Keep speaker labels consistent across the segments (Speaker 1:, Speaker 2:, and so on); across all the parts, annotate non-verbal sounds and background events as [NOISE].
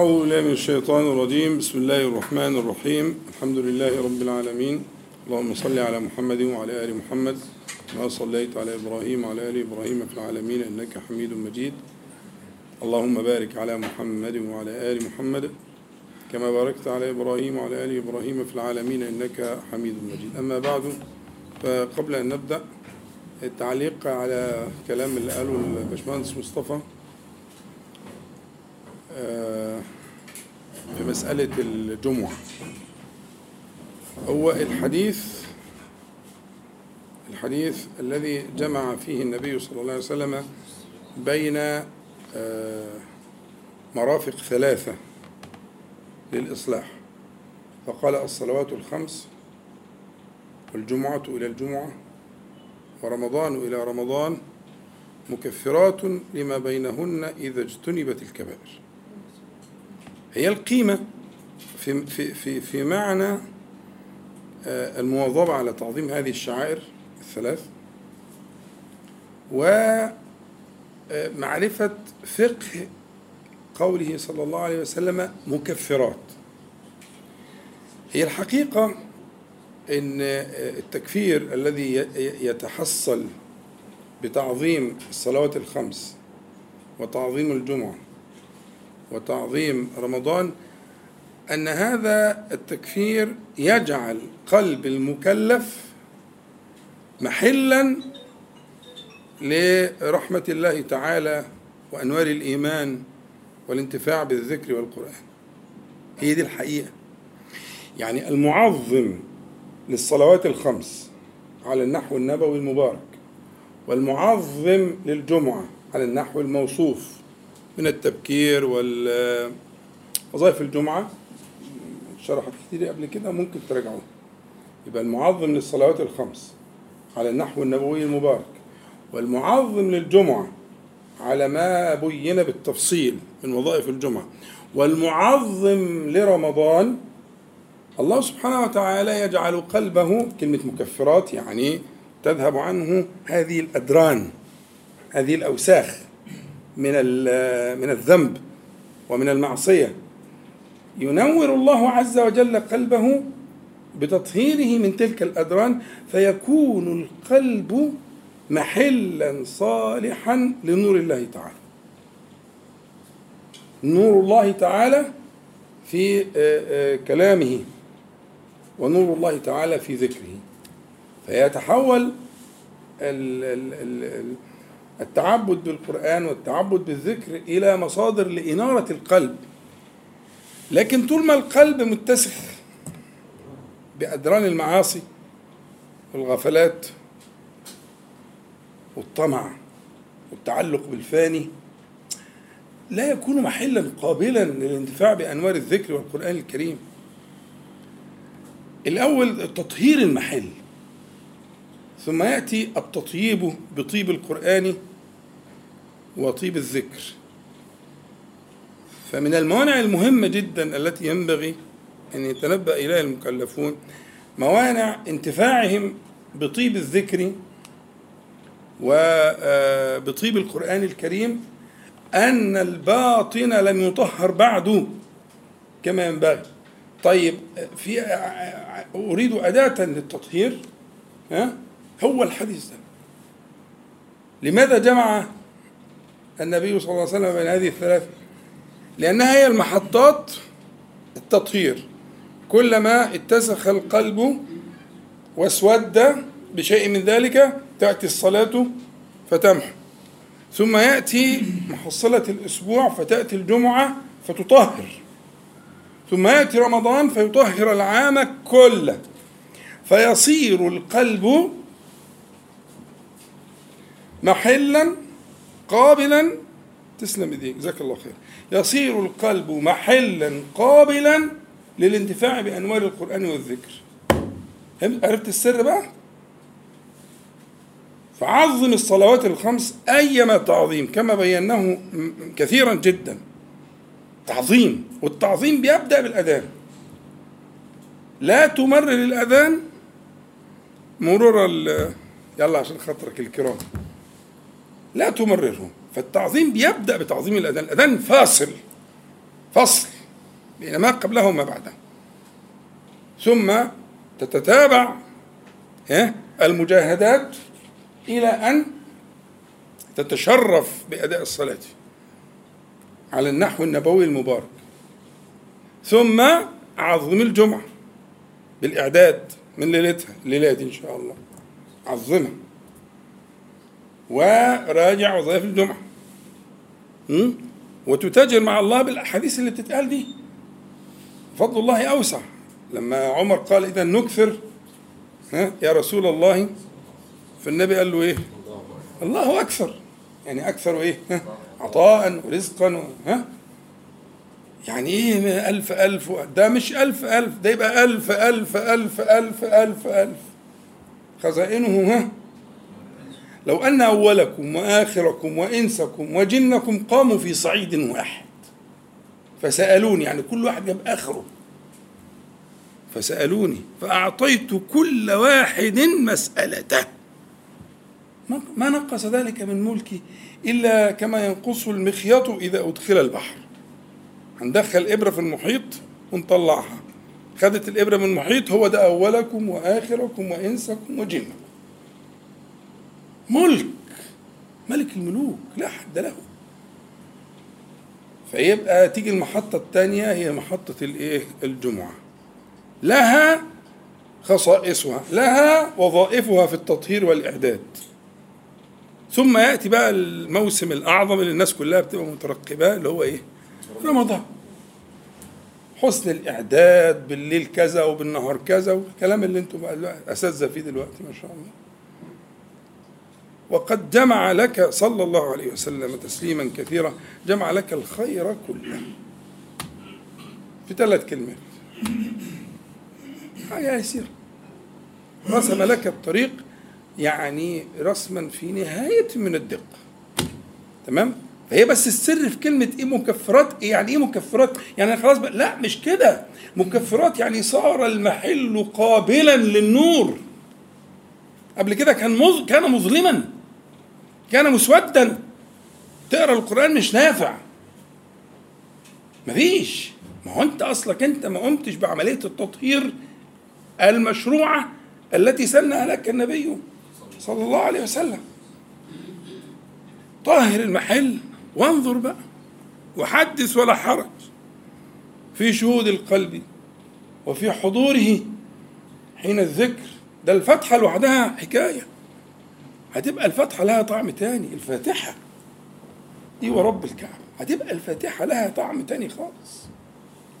Speaker 1: أعوذ بالله من الشيطان الرجيم. بسم الله الرحمن الرحيم. الحمد لله رب العالمين. اللهم صل على محمد وعلى آل محمد. كما صليت على إبراهيم وعلى آل إبراهيم في العالمين إنك حميد مجيد. اللهم بارك على محمد وعلى آل محمد. كما باركت على إبراهيم وعلى آل إبراهيم في العالمين إنك حميد مجيد. أما بعد فقبل أن نبدأ التعليق على كلام اللي قاله الباشمهندس مصطفى في مسألة الجمعة. هو الحديث الحديث الذي جمع فيه النبي صلى الله عليه وسلم بين آه، مرافق ثلاثة للإصلاح. فقال الصلوات الخمس والجمعة إلى الجمعة ورمضان إلى رمضان مكفرات لما بينهن إذا اجتنبت الكبائر. هي القيمة في في في في معنى آه، المواظبة على تعظيم هذه الشعائر الثلاث ومعرفة فقه قوله صلى الله عليه وسلم مكفرات. هي الحقيقة إن التكفير الذي يتحصل بتعظيم الصلوات الخمس وتعظيم الجمعة وتعظيم رمضان أن هذا التكفير يجعل قلب المكلف محلا لرحمة الله تعالى وأنوار الإيمان والانتفاع بالذكر والقرآن. هي دي الحقيقة. يعني المعظم للصلوات الخمس على النحو النبوي المبارك والمعظم للجمعة على النحو الموصوف من التبكير وظائف الجمعة. شرحت كتير قبل كده ممكن تراجعوه يبقى المعظم للصلوات الخمس على النحو النبوي المبارك والمعظم للجمعة على ما بين بالتفصيل من وظائف الجمعة والمعظم لرمضان الله سبحانه وتعالى يجعل قلبه كلمة مكفرات يعني تذهب عنه هذه الأدران هذه الأوساخ. من من الذنب ومن المعصية. ينور الله عز وجل قلبه بتطهيره من تلك الأدران فيكون القلب محلا صالحا لنور الله تعالى. نور الله تعالى في كلامه ونور الله تعالى في ذكره. فيتحول التعبد بالقرآن والتعبد بالذكر إلى مصادر لإنارة القلب. لكن طول ما القلب متسخ بأدران المعاصي والغفلات والطمع والتعلق بالفاني لا يكون محلا قابلا للانتفاع بأنوار الذكر والقرآن الكريم. الأول تطهير المحل ثم يأتي التطييب بطيب القرآن وطيب الذكر. فمن الموانع المهمة جدا التي ينبغي أن يتنبأ إليها المكلفون موانع انتفاعهم بطيب الذكر وبطيب القرآن الكريم أن الباطن لم يطهر بعد كما ينبغي. طيب في أريد أداة للتطهير ها؟ هو الحديث ده. لماذا جمع النبي صلى الله عليه وسلم بين هذه الثلاث لأنها هي المحطات التطهير. كلما اتسخ القلب واسود بشيء من ذلك تأتي الصلاة فتمحو. ثم يأتي محصلة الأسبوع فتأتي الجمعة فتطهر. ثم يأتي رمضان فيطهر العام كله. فيصير القلب محلا قابلا تسلم إيديك. جزاك الله خير. يصير القلب محلا قابلا للانتفاع بأنوار القرآن والذكر. عرفت السر بقى؟ فعظم الصلوات الخمس أيما تعظيم كما بيناه كثيرا جدا. تعظيم والتعظيم بيبدأ بالأذان. لا تمرر الأذان مرور يلا عشان خاطرك الكرام. لا تمرره. فالتعظيم بيبدأ بتعظيم الأذان. الأذان فاصل. فصل. بين ما قبله وما بعده. ثم تتتابع المجاهدات إلى أن تتشرف بأداء الصلاة على النحو النبوي المبارك. ثم عظم الجمعة بالإعداد من ليلتها دي إن شاء الله. عظمها. وراجع وظائف الجمعة. وتتاجر مع الله بالأحاديث اللي بتتقال دي. فضل الله أوسع. لما عمر قال إذا نكثر ها يا رسول الله فالنبي قال له إيه؟ الله أكثر. يعني أكثر إيه؟ عطاء ورزقا ها؟ يعني إيه؟ ألف ألف ده مش ألف ألف ده يبقى ألف ألف ألف ألف ألف ألف. خزائنه ها؟ لو أن أولكم وآخركم وإنسكم وجنكم قاموا في صعيد واحد. فسألوني يعني كل واحد جاب آخره. فسألوني فأعطيت كل واحد مسألته. ما نقص ذلك من ملكي إلا كما ينقص المخيط إذا أدخل البحر. هندخل إبرة في المحيط ونطلعها خدت الإبرة من المحيط هو ده أولكم وآخركم وإنسكم وجنكم. ملك. ملك الملوك لا حد له. فيبقى تيجي المحطة الثانية هي محطة الإيه؟ الجمعة. لها خصائصها لها وظائفها في التطهير والإعداد. ثم يأتي بقى الموسم الأعظم اللي الناس كلها بتبقى مترقباه اللي هو إيه؟ رمضان. حسن الإعداد بالليل كذا وبالنهار كذا والكلام اللي أنتم أساتذة فيه دلوقتي ما شاء الله. وقد جمع لك صلى الله عليه وسلم تسليما كثيرا جمع لك الخير كله. في ثلاث كلمات. حاجة يسيرة رسم لك الطريق يعني رسما في نهاية من الدقة. تمام؟ فهي بس السر في كلمة إيه مكفرات؟ إيه يعني إيه مكفرات؟ يعني خلاص بقى لا مش كده. مكفرات يعني صار المحل قابلا للنور. قبل كده كان مظ... كان مظلما. كان مسودا. تقرأ القرآن مش نافع. مفيش. ما هو انت أصلك انت ما قمتش بعملية التطهير المشروعة التي سنها لك النبي صلى الله عليه وسلم. طاهر المحل. وانظر بقى. وحدث ولا حرج. في شهود القلب وفي حضوره حين الذكر. ده الفتحة لوحدها حكاية. هتبقى الفتحة لها طعم تاني الفاتحة دي ورب الكعبة. هتبقى الفاتحة لها طعم تاني خالص.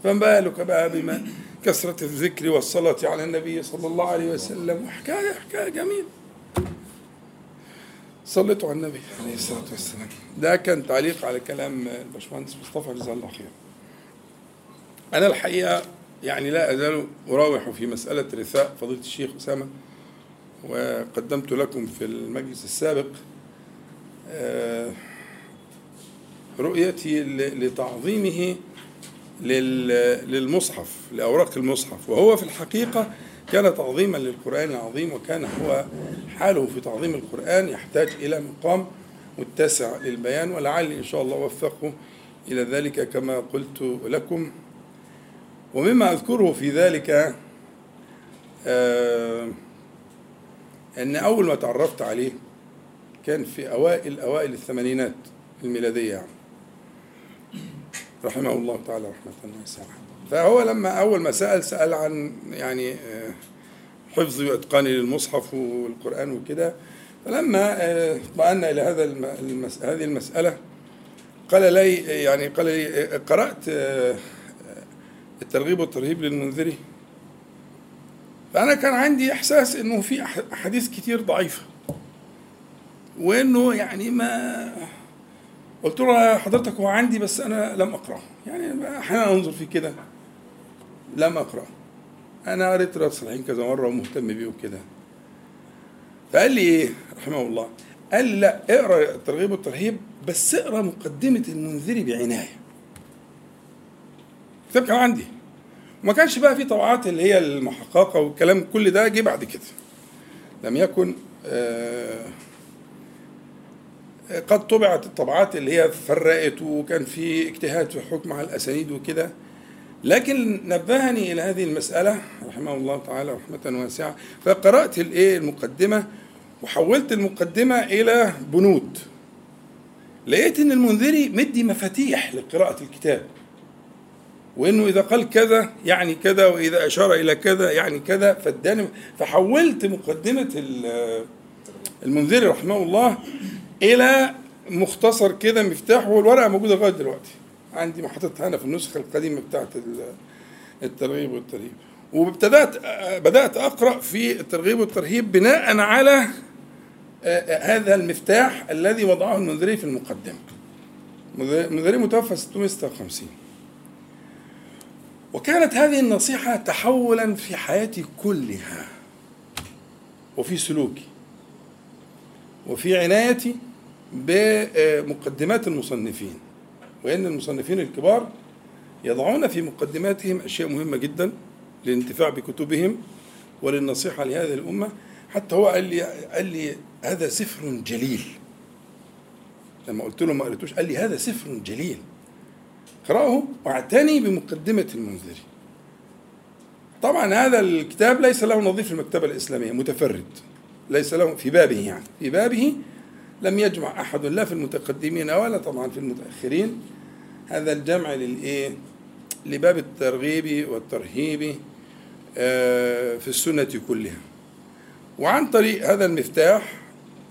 Speaker 1: فما بالك بقى بما كثرة الذكر والصلاة على النبي صلى الله عليه وسلم؟ حكاية حكاية جميلة. صليتوا على النبي عليه الصلاة والسلام. ده كان تعليق على كلام الباشمهندس مصطفى جزاه الله خير. أنا الحقيقة يعني لا أزال أراوح في مسألة رثاء فضيلة الشيخ أسامة. وقدمت لكم في المجلس السابق رؤيتي لتعظيمه للمصحف لأوراق المصحف. وهو في الحقيقة كان تعظيما للقرآن العظيم وكان هو حاله في تعظيم القرآن يحتاج إلى مقام متسع للبيان ولعلي إن شاء الله وفقه إلى ذلك كما قلت لكم. ومما أذكره في ذلك آه أن أول ما تعرفت عليه كان في أوائل أوائل الثمانينات الميلادية يعني. رحمه الله تعالى رحمة واسعة. فهو لما أول ما سأل سأل عن يعني حفظ وإتقان للمصحف والقرآن وكده. فلما اطمأنا إلى هذا المس... هذه المسألة قال لي يعني قال لي قرأت الترغيب والترهيب للمنذري فأنا كان عندي إحساس إنه في أحاديث كتير ضعيفة. وإنه يعني ما قلت له حضرتك هو عندي بس أنا لم أقرأه يعني أحيانا أنظر في كده. لم أقرأ. أنا قريت رياض الصالحين كذا مرة ومهتم بيه وكده. فقال لي إيه؟ رحمه الله. قال لي لا اقرأ الترغيب والترهيب بس اقرأ مقدمة المنذري بعناية. الكتاب كان عندي. وما كانش بقى في طبعات اللي هي المحققة والكلام كل ده جه بعد كده. لم يكن آه قد طبعت الطبعات اللي هي فرقت وكان في اجتهاد في حكم على الأسانيد وكده. لكن نبهني إلى هذه المسألة رحمه الله تعالى رحمة واسعة. فقرأت الإيه؟ المقدمة وحولت المقدمة إلى بنود. لقيت إن المنذري مدي مفاتيح لقراءة الكتاب. وإنه إذا قال كذا يعني كذا وإذا أشار إلى كذا يعني كذا فاداني فحولت مقدمة المنذري رحمه الله إلى مختصر كده مفتاح والورقة موجودة لغاية دلوقتي. عندي حاططها أنا في النسخة القديمة بتاعت الترغيب والترهيب. وابتدأت بدأت أقرأ في الترغيب والترهيب بناء على هذا المفتاح الذي وضعه المنذري في المقدمة. المنذري متوفى 656 وكانت هذه النصيحة تحولا في حياتي كلها. وفي سلوكي. وفي عنايتي بمقدمات المصنفين. وإن المصنفين الكبار يضعون في مقدماتهم أشياء مهمة جدا للانتفاع بكتبهم وللنصيحة لهذه الأمة. حتى هو قال لي قال لي هذا سفر جليل. لما قلت له ما قريتوش قال لي هذا سفر جليل. اقرأه وأعتني بمقدمة المنذري طبعا هذا الكتاب ليس له نظير في المكتبة الإسلامية متفرد. ليس له في بابه يعني. في بابه لم يجمع أحد لا في المتقدمين ولا طبعا في المتأخرين. هذا الجمع للإيه؟ لباب الترغيب والترهيب في السنة كلها. وعن طريق هذا المفتاح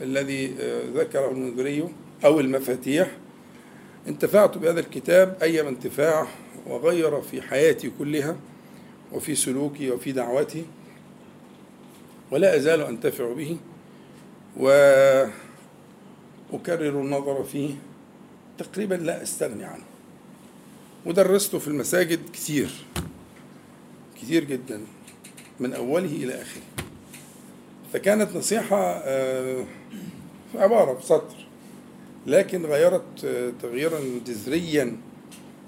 Speaker 1: الذي ذكره المنذري أو المفاتيح انتفعت بهذا الكتاب أيما انتفاع وغير في حياتي كلها وفي سلوكي وفي دعوتي ولا أزال أنتفع به وأكرر النظر فيه. تقريبا لا أستغني عنه. ودرسته في المساجد كثير كثير جدا من أوله إلى آخره. فكانت نصيحة في عبارة في سطر لكن غيرت تغييرا جذريا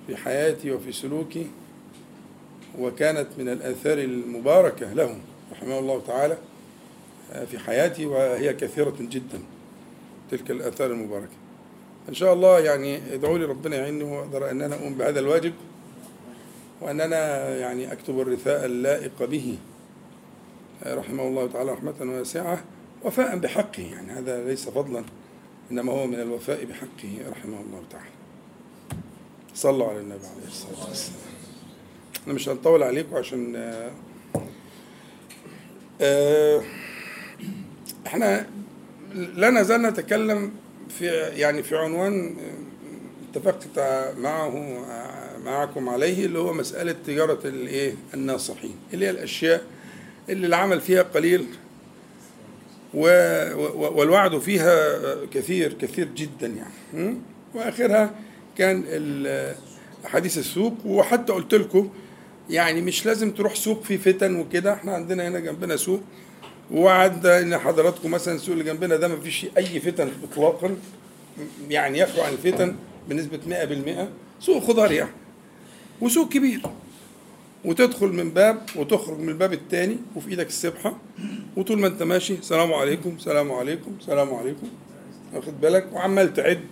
Speaker 1: في حياتي وفي سلوكي وكانت من الآثار المباركة له رحمه الله تعالى في حياتي وهي كثيرة جدا تلك الآثار المباركة. إن شاء الله يعني ادعوا لي ربنا يعيني وأقدر أن أنا أقوم بهذا الواجب وأن أنا يعني أكتب الرثاء اللائق به رحمه الله تعالى رحمة واسعة وفاء بحقه يعني هذا ليس فضلا. إنما هو من الوفاء بحقه رحمه الله تعالى. صلوا على النبي عليه الصلاة والسلام. أنا مش هنطول عليكم عشان آه إحنا لا نزال نتكلم في يعني في عنوان اتفقت معه معكم عليه اللي هو مسألة تجارة الإيه؟ الناصحين اللي هي الأشياء اللي العمل فيها قليل والوعد فيها كثير كثير جدا يعني. وآخرها كان حديث السوق. وحتى قلت لكم يعني مش لازم تروح سوق فيه فتن وكده. إحنا عندنا هنا جنبنا سوق. وعد إن حضراتكم مثلا السوق اللي جنبنا ده ما فيش أي فتن اطلاقا. يعني يخلو عن الفتن بنسبة 100% سوق خضار يعني. وسوق كبير. وتدخل من باب وتخرج من الباب الثاني وفي إيدك السبحة. وطول ما أنت ماشي سلام عليكم سلام عليكم سلام عليكم. واخد بالك؟ وعمال تعد.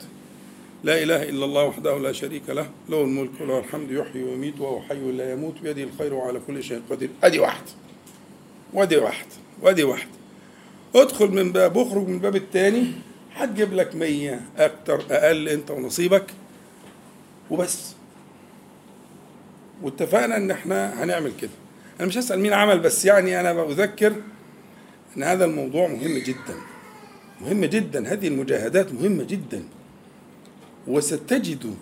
Speaker 1: لا إله إلا الله وحده لا شريك له له الملك وله الحمد يحيي ويميت وهو حي لا يموت بيده الخير وعلى كل شيء قدير. أدي واحدة وأدي واحدة وأدي واحدة ادخل من باب واخرج من الباب الثاني هتجيب لك مية أكتر أقل أنت ونصيبك. وبس. واتفقنا إن إحنا هنعمل كده. أنا مش هسأل مين عمل بس يعني أنا بذكر إن هذا الموضوع مهم جدا. مهم جدا. هذه المجاهدات مهمة جدا. وستجد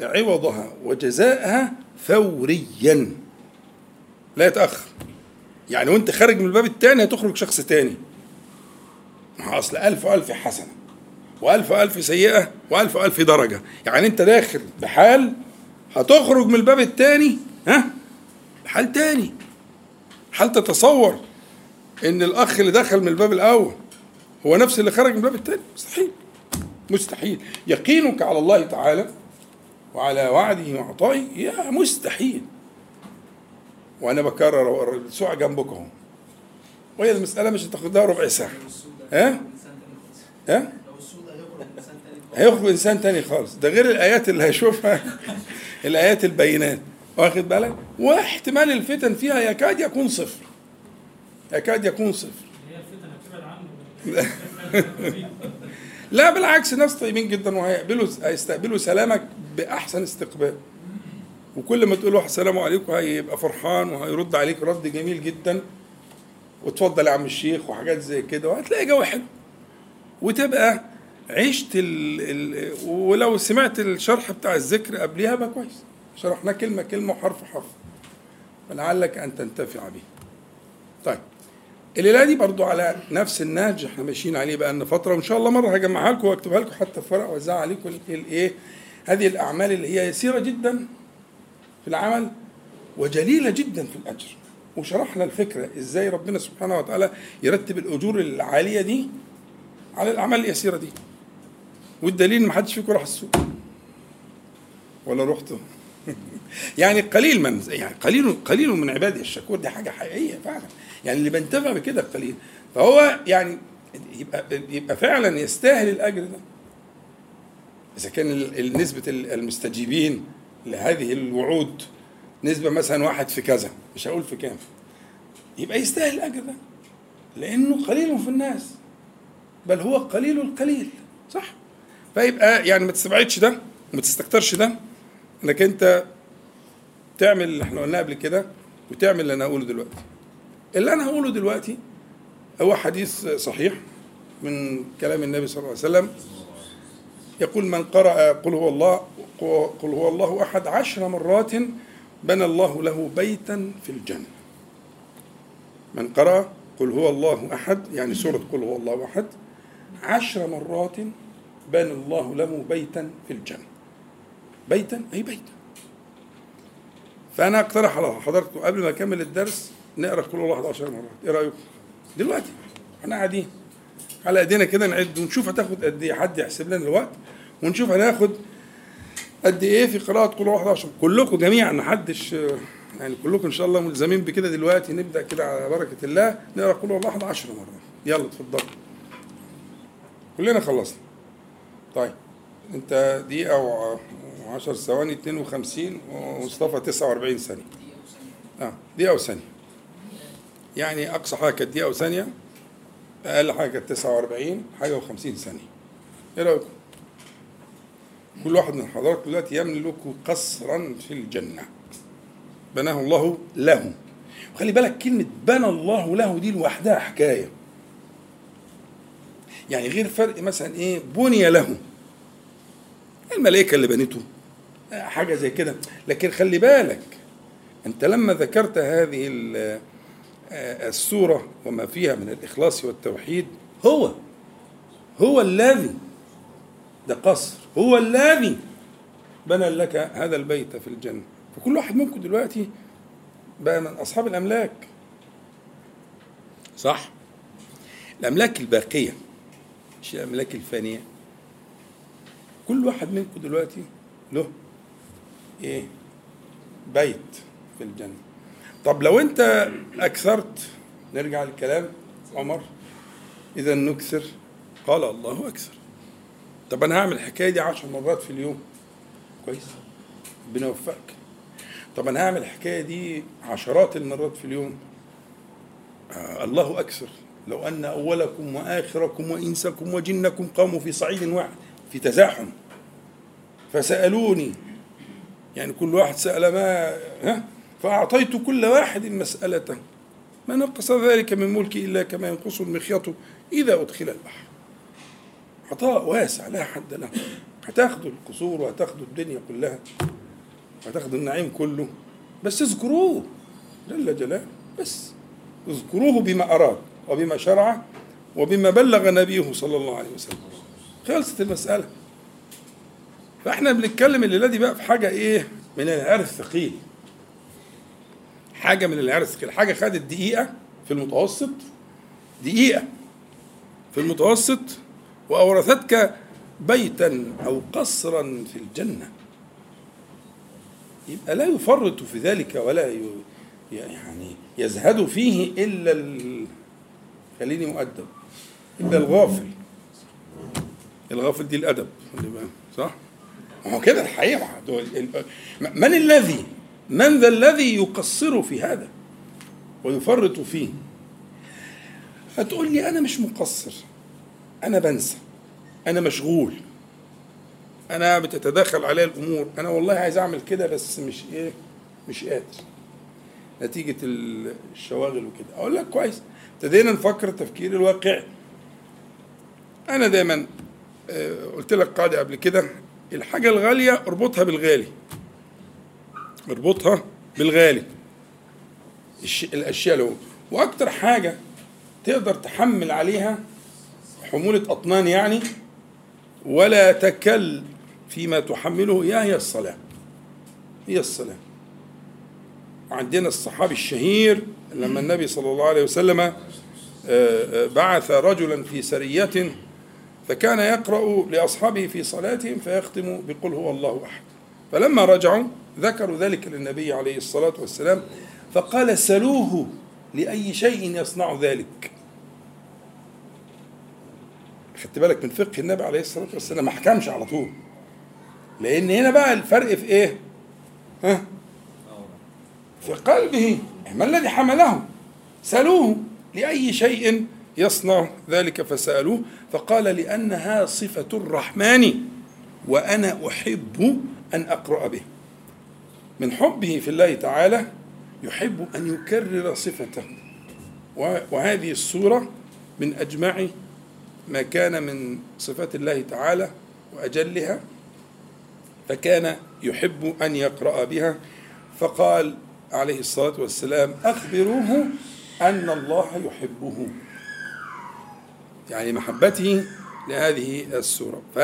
Speaker 1: عوضها وجزاءها فوريا. لا يتأخر. يعني وأنت خارج من الباب الثاني هتخرج شخص تاني. أصل ألف وألف حسنة وألف وألف سيئة وألف وألف درجة. يعني أنت داخل بحال هتخرج من الباب الثاني ها؟ حال تاني. هل تتصور إن الأخ اللي دخل من الباب الأول هو نفس اللي خرج من الباب الثاني مستحيل. مستحيل. يقينك على الله تعالى وعلى وعده وعطائه؟ يا مستحيل. وأنا بكرر السوع جنبكم. اهو وهي المسألة مش هتاخدها ربع ساعة. ها؟ ها؟ هيخرج إنسان تاني خالص. ده غير الآيات اللي هيشوفها. [LAUGHS] الآيات البينات. واخد بالك؟ واحتمال الفتن فيها يكاد يكون صفر. يكاد يكون صفر. [LAUGHS] لا بالعكس ناس طيبين جدا وهيقبلوا هيستقبلوا سلامك بأحسن استقبال. وكل ما تقول له السلام عليكم هيبقى فرحان وهيرد عليك رد جميل جدا. وتفضل يا عم الشيخ وحاجات زي كده. وهتلاقي جو حلو. وتبقى عشت ال ال ولو سمعت الشرح بتاع الذكر قبليها بقى كويس. شرحناه كلمة كلمة وحرف حرف. فلعلك أن تنتفع به. طيب. الليلة دي برضو على نفس النهج إحنا ماشيين عليه بقى لنا فترة وإن شاء الله مرة هجمعها لكم وأكتبها لكم حتى في ورق وأوزعها عليكم الايه هذه الأعمال اللي هي يسيرة جدا في العمل وجليلة جدا في الأجر. وشرحنا الفكرة إزاي ربنا سبحانه وتعالى يرتب الأجور العالية دي على الأعمال اليسيرة دي. والدليل ما حدش فيكم راح السوق. ولا رحتوا؟ [LAUGHS] يعني قليل من يعني قليل قليل من عبادي الشكور. دي حاجة حقيقية فعلا. يعني اللي بينتفع بكده قليل. فهو يعني يبقى يبقى فعلا يستاهل الأجر ده. إذا كان نسبة ال- المستجيبين لهذه الوعود نسبة مثلا واحد في كذا مش هقول في كام. يبقى يستاهل الأجر ده. لأنه قليل في الناس. بل هو قليل القليل. صح؟ فيبقى يعني ما تستبعدش ده وما تستكترش ده إنك أنت تعمل اللي إحنا قلناه قبل كده وتعمل اللي أنا هقوله دلوقتي. اللي أنا هقوله دلوقتي هو حديث صحيح من كلام النبي صلى الله عليه وسلم. يقول من قرأ قل هو الله قل هو الله أحد عشر مرات بنى الله له بيتا في الجنة. من قرأ قل هو الله أحد يعني سورة قل هو الله أحد عشر مرات بنى الله له بيتا في الجنة. بيتا أي بيتا فأنا أقترح على حضراتكم قبل ما أكمل الدرس نقرأ هو الله 11 مرات إيه رأيكم؟ دلوقتي إحنا قاعدين على إيدينا كده نعد ونشوف هتاخد قد إيه. حد يحسب لنا الوقت ونشوف هناخد قد إيه في قراءة قل هو 11 كلكم جميعا محدش يعني كلكم إن شاء الله ملزمين بكده دلوقتي. نبدأ كده على بركة الله قل هو الله 11 مرة. يلا اتفضل. كلنا خلصنا. طيب انت دقيقة و10 ثواني 52 ومصطفى 49 ثانية. آه دقيقة وثانية يعني اقصى حاجة كانت دقيقة وثانية أقل حاجة كانت 49 حاجة و50 ثانية. إيه رايكم؟ كل واحد من حضراتكم دلوقتي يملك قصرا في الجنة. بناه الله له. وخلي بالك كلمة بنى الله له دي لوحدها حكاية. يعني غير فرق مثلا إيه بني له. الملائكة اللي بنته حاجة زي كده. لكن خلي بالك أنت لما ذكرت هذه ال- السورة وما فيها من الإخلاص والتوحيد هو هو الذي ده قصر هو الذي بنى لك هذا البيت في الجنة. فكل واحد منكم دلوقتي بقى من أصحاب الأملاك. صح؟ الأملاك الباقية مش الأملاك الفانية. كل واحد منكم دلوقتي له إيه؟ بيت في الجنة. طب لو أنت أكثرت نرجع للكلام عمر إذا نكثر قال الله أكثر. طب أنا هعمل الحكاية دي عشر مرات في اليوم. كويس؟ ربنا يوفقك. طب أنا هعمل الحكاية دي عشرات المرات في اليوم. آه الله أكثر. لو أن أولكم وآخركم وإنسكم وجنكم قاموا في صعيد واحد في تزاحم. فسألوني. يعني كل واحد سأل ما ها؟ فأعطيت كل واحد مسألته ما نقص ذلك من ملكي إلا كما ينقص المخيط إذا أدخل البحر. عطاء واسع لا حد له. هتاخدوا القصور وهتاخدوا الدنيا كلها. وهتاخدوا النعيم كله. بس اذكروه. جل جلاله. بس. اذكروه بما أراد وبما شرع وبما بلغ نبيه صلى الله عليه وسلم. خلصت المسألة. فاحنا بنتكلم الليلة دي بقى في حاجة إيه؟ من العرض الثقيل حاجة من العرض الثقيل حاجة خدت دقيقة في المتوسط. دقيقة في المتوسط. وأورثتك بيتا أو قصرا في الجنة. يبقى لا يفرط في ذلك ولا. يعني يزهد فيه إلا ال... خليني مؤدب. إلا الغافل. الغافل دي الأدب. صح؟ ما هو كده الحقيقة. دول ال- من الذي من ذا الذي يقصر في هذا ويفرط فيه؟ هتقول لي أنا مش مقصر أنا بنسى أنا مشغول أنا بتتداخل علي الأمور أنا والله عايز أعمل كده بس مش إيه مش قادر. نتيجة ال- الشواغل وكده. أقول لك كويس ابتدينا نفكر التفكير الواقعي أنا دايما آه، قلت لك قاعدة قبل كده. الحاجة الغالية اربطها بالغالي. اربطها بالغالي. الأشياء اللي هو وأكتر حاجة تقدر تحمل عليها حمولة أطنان يعني ولا تكل فيما تحمله يا هي الصلاة. هي الصلاة. وعندنا الصحابي الشهير لما النبي صلى الله عليه وسلم آه، آه، بعث رجلا في سرية فكان يقرأ لأصحابه في صلاتهم فيختم بقل هو الله أحد. فلما رجعوا ذكروا ذلك للنبي عليه الصلاة والسلام فقال سلوه لأي شيء يصنع ذلك. خدت بالك من فقه النبي عليه الصلاة والسلام؟ ما حكمش على طول. لأن هنا بقى الفرق في إيه؟ ها؟ في قلبه. ما الذي حمله؟ سألوه لأي شيء يصنع ذلك فسألوه. فقال لأنها صفة الرحمن وأنا أحب أن أقرأ به. من حبه في الله تعالى يحب أن يكرر صفته. وهذه السورة من أجمع ما كان من صفات الله تعالى وأجلها فكان يحب أن يقرأ بها. فقال عليه الصلاة والسلام أخبروه أن الله يحبه. يعني محبته لهذه السورة ف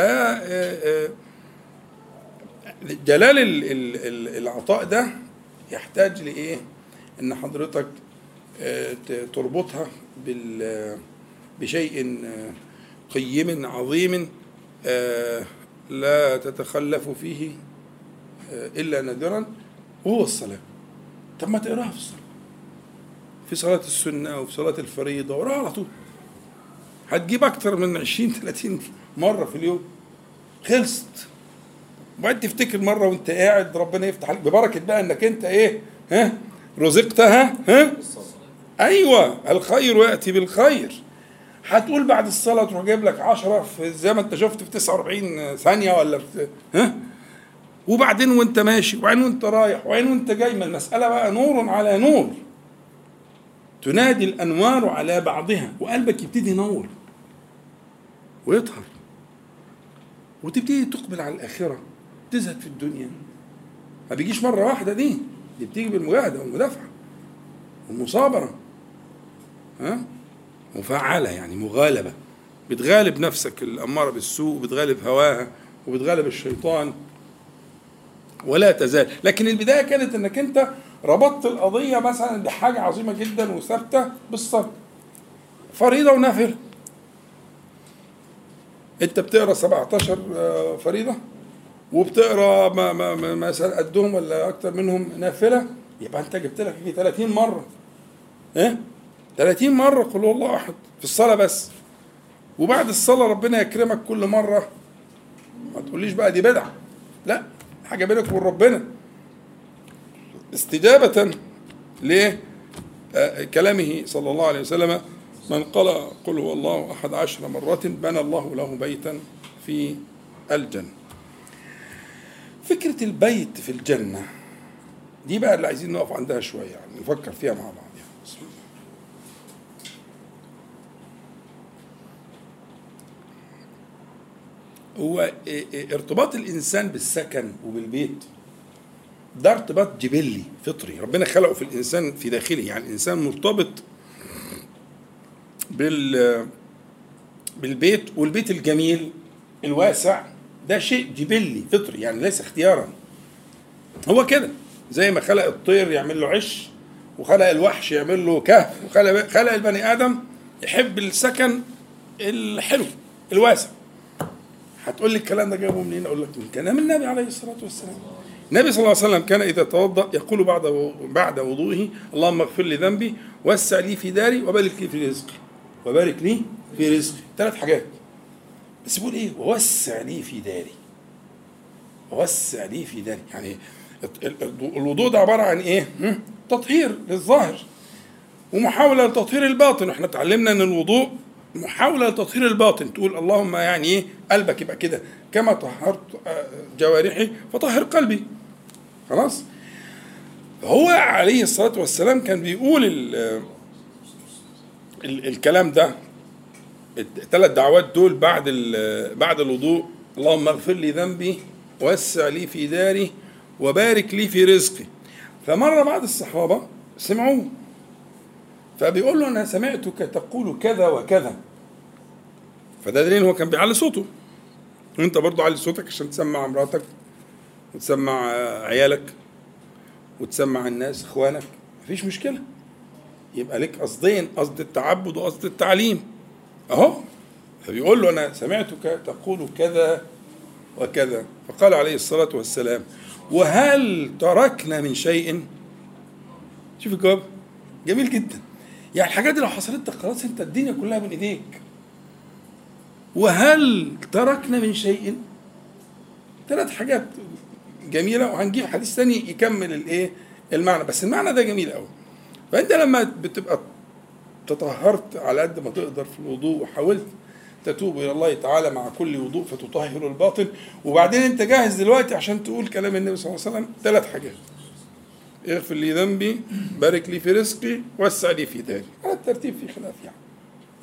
Speaker 1: جلال ال- ال- ال- العطاء ده يحتاج لإيه؟ إن حضرتك آه، تربطها بال بشيء آه، قيم عظيم آه، لا تتخلف فيه آه، إلا نادرا وهو الصلاة. طب ما تقراها في الصلاة. في صلاة السنة وفي صلاة الفريضة وراها على طول. هتجيب أكتر من 20 30 مرة في اليوم. خلصت. وبعدين تفتكر مرة وأنت قاعد ربنا يفتح عليك ببركة بقى إنك أنت إيه؟ ها؟ رزقتها؟ ها؟ أيوة. الخير يأتي بالخير. هتقول بعد الصلاة تروح جايب لك 10 في زي ما أنت شفت في 49 ثانية ولا في ها؟ وبعدين وانت ماشي وبعدين وانت رايح وبعدين وانت جاي. ما المسألة بقى نور على نور. تنادي الأنوار على بعضها وقلبك يبتدي ينور ويطهر. وتبتدي تقبل على الآخرة تزهد في الدنيا. ما بيجيش مرة واحدة دي دي بتيجي بالمجاهدة والمدافعة والمصابرة ها؟ مفعلة يعني مغالبة. بتغالب نفسك الأمارة بالسوء وبتغالب هواها وبتغالب الشيطان. ولا تزال. لكن البداية كانت إنك أنت ربطت القضية مثلا بحاجة عظيمة جدا وثابتة بالصبر. فريضة ونافلة. أنت بتقرأ 17 آه، فريضة؟ وبتقرأ مثلا قدهم ولا أكتر منهم نافلة؟ يبقى أنت جبت لك يجي 30 مرة. إيه؟ 30 مرة قل هو الله أحد. في الصلاة بس. وبعد الصلاة ربنا يكرمك كل مرة. ما تقوليش بقى دي بدعة. لا حاجة بينك وبين ربنا. استجابة لكلامه صلى الله عليه وسلم من قال قل هو الله أحد عشر مرات بنى الله له بيتا في الجنة فكرة البيت في الجنة دي بقى اللي عايزين نقف عندها شوية يعني نفكر فيها مع بعض يعني. هو ارتباط الإنسان بالسكن وبالبيت ده ارتباط جبلي فطري. ربنا خلقه في الإنسان في داخله. يعني الإنسان مرتبط بال بالبيت والبيت الجميل الواسع. ده شيء جبلي فطري يعني ليس اختيارا. هو كده. زي ما خلق الطير يعمل له عش وخلق الوحش يعمل له كهف وخلق خلق البني آدم يحب السكن الحلو الواسع. هتقول لي الكلام ده جابه منين؟ أقول لك من كلام النبي عليه الصلاة والسلام. النبي صلى الله عليه وسلم كان إذا توضأ يقول بعد بعد وضوئه اللهم اغفر لي ذنبي وسع لي في داري وبارك لي في رزقي. وبارك لي في رزقي، ثلاث حاجات. بس بيقول إيه؟ ووسع لي في داري. ووسع لي في داري. يعني ال- ال- الوضوء ده عبارة عن هم؟ تطهير للظاهر. ومحاولة لتطهير الباطن. وإحنا اتعلمنا إن الوضوء محاولة لتطهير الباطن. تقول اللهم يعني إيه؟ قلبك يبقى كده. كما طهرت آه، جوارحي فطهر قلبي. خلاص؟ هو عليه الصلاة والسلام كان بيقول ال الكلام ده. الثلاث دعوات دول بعد ال- بعد الوضوء. اللهم اغفر لي ذنبي وسع لي في داري وبارك لي في رزقي. فمرة بعض الصحابة سمعوه. فبيقول له أنا سمعتك تقول كذا وكذا. فده دليل هو كان بيعلي صوته. وانت برضو علي صوتك عشان تسمع مراتك وتسمع آه، عيالك وتسمع الناس اخوانك مفيش مشكلة. يبقى لك قصدين قصد التعبد وقصد التعليم. اهو فبيقول له أنا سمعتك تقول كذا وكذا. فقال عليه الصلاة والسلام وهل تركنا من شيء؟ شوف الجواب. جميل جدا. يعني الحاجات دي لو حصلت لك خلاص أنت الدنيا كلها بين إيديك. وهل تركنا من شيء؟ ثلاث حاجات جميلة وهنجيب حديث ثاني يكمل الايه؟ المعنى. بس المعنى ده جميل قوي. فانت لما بتبقى تطهرت على قد ما تقدر في الوضوء وحاولت تتوب إلى الله تعالى مع كل وضوء فتطهر الباطن. وبعدين انت جاهز دلوقتي عشان تقول كلام النبي صلى الله عليه وسلم ثلاث حاجات. اغفر لي ذنبي بارك لي في رزقي وسع لي في داري. على الترتيب في خلاف يعني.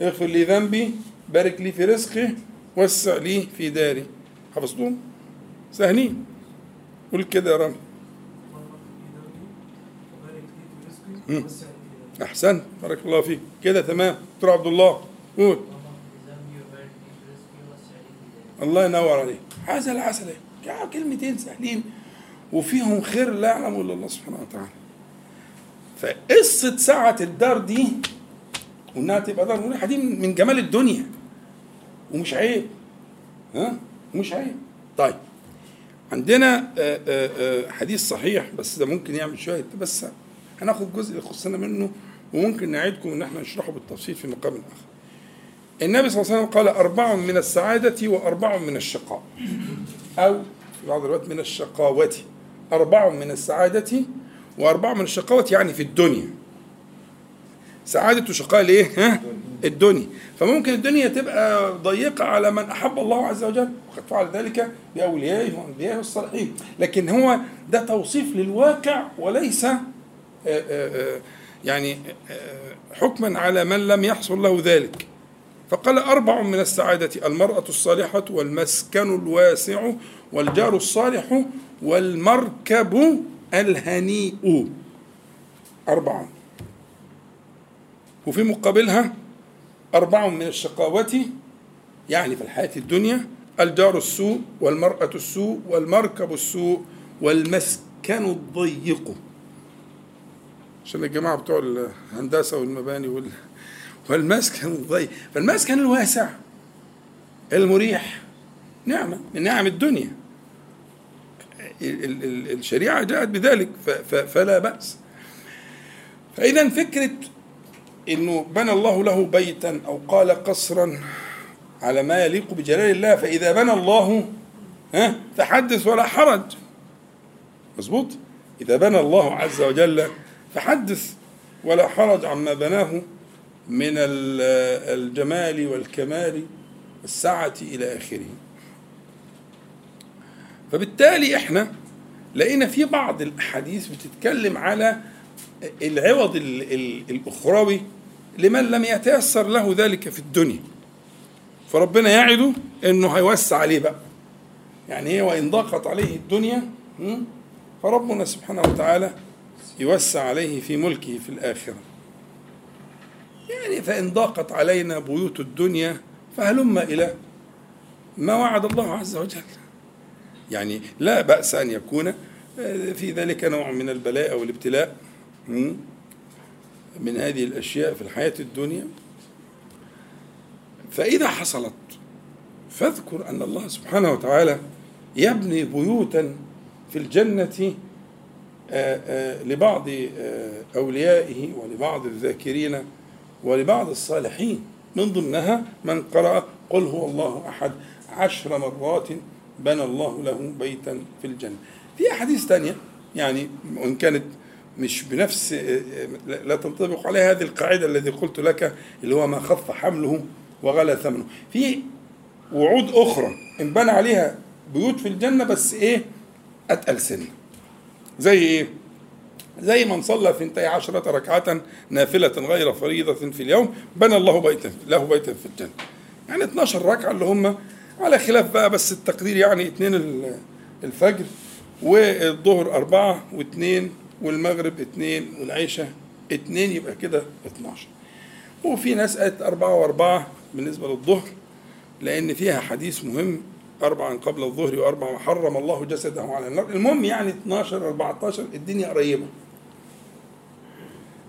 Speaker 1: اغفر لي ذنبي بارك لي في رزقي وسع لي في داري. حفظتهم سهلين. قول كده يا رامي. احسنت بارك الله فيك. كده تمام. دكتور عبد الله قول. الله ينور عليك. عسل عسل؟ كلمتين سهلين. وفيهم خير لا يعلم إلا الله سبحانه وتعالى. فقصة سعه الدار دي وإنها تبقى دار دي من جمال الدنيا. ومش عيب ها مش عيب طيب عندنا آه، آه، آه، حديث صحيح بس ده ممكن يعمل شوية بس هناخد جزء يخصنا منه وممكن نعيدكم إن إحنا نشرحه بالتفصيل في مقام آخر. النبي صلى الله عليه وسلم قال أربع من السعادة وأربع من الشقاء. أو في بعض الوقت من الشقاوة. أربع من السعادة وأربع من الشقاوة يعني في الدنيا. سعادة وشقاء الايه؟ ها؟ الدنيا، فممكن الدنيا تبقى ضيقة على من أحب الله عز وجل، وقد فعل ذلك بأوليائه وأنبيائه الصالحين، لكن هو ده توصيف للواقع وليس آه، آه، آه، يعني حكما على من لم يحصل له ذلك. فقال أربع من السعادة المرأة الصالحة والمسكن الواسع والجار الصالح والمركب الهنيء. أربعة. وفي مقابلها أربع من الشقاوة يعني في الحياة الدنيا الجار السوء والمرأة السوء والمركب السوء والمسكن الضيق. عشان الجماعة بتوع الهندسة والمباني وال... والمسكن الضيق. فالمسكن الواسع المريح. نعمة من نعم الدنيا. ال- ال- ال- الشريعة جاءت بذلك فلا بأس. فإذا فكرة إنه بنى الله له بيتا أو قال قصرا على ما يليق بجلال الله فإذا بنى الله ها فحدث ولا حرج. مظبوط؟ إذا بنى الله عز وجل فحدث ولا حرج عما بناه من ال- الجمال والكمال والسعة إلى آخره. فبالتالي إحنا لقينا في بعض الأحاديث بتتكلم على العوض ال- ال- الأخروي لمن لم يتيسر له ذلك في الدنيا. فربنا يعده إنه هيوسع عليه بقى. يعني هي وإن ضاقت عليه الدنيا? فربنا سبحانه وتعالى يوسع عليه في ملكه في الآخرة. يعني فإن ضاقت علينا بيوت الدنيا فهلم إلى ما وعد الله عز وجل. يعني لا بأس أن يكون آه، في ذلك نوع من البلاء والابتلاء. م? من هذه الأشياء في الحياة الدنيا. فإذا حصلت فاذكر أن الله سبحانه وتعالى يبني بيوتا في الجنة آه، آه، لبعض آه، أوليائه ولبعض الذاكرين ولبعض الصالحين. من ضمنها من قرأ قل هو الله أحد عشر مرات بنى الله له بيتا في الجنة. في أحاديث تانية يعني وإن كانت مش بنفس لا تنطبق عليها هذه القاعدة الذي قلت لك اللي هو ما خف حمله وغلى ثمنه. في وعود أخرى إن بنى عليها بيوت في الجنة بس إيه؟ أتقل سن زي إيه؟ زي من صلى ثنتي عشرة ركعة نافلة غير فريضة في اليوم بنى الله بيتا له بيتا في الجنة. يعني 12 ركعة اللي هم على خلاف بقى بس التقدير يعني اثنين ال- الفجر والظهر أربعة واثنين والمغرب اثنين والعشاء اثنين يبقى كده 12 وفي ناس قالت أربعة وأربعة بالنسبة للظهر لأن فيها حديث مهم أربعا قبل الظهر وأربعا حرم الله جسده على النار. المهم يعني 12 14 الدنيا قريبة.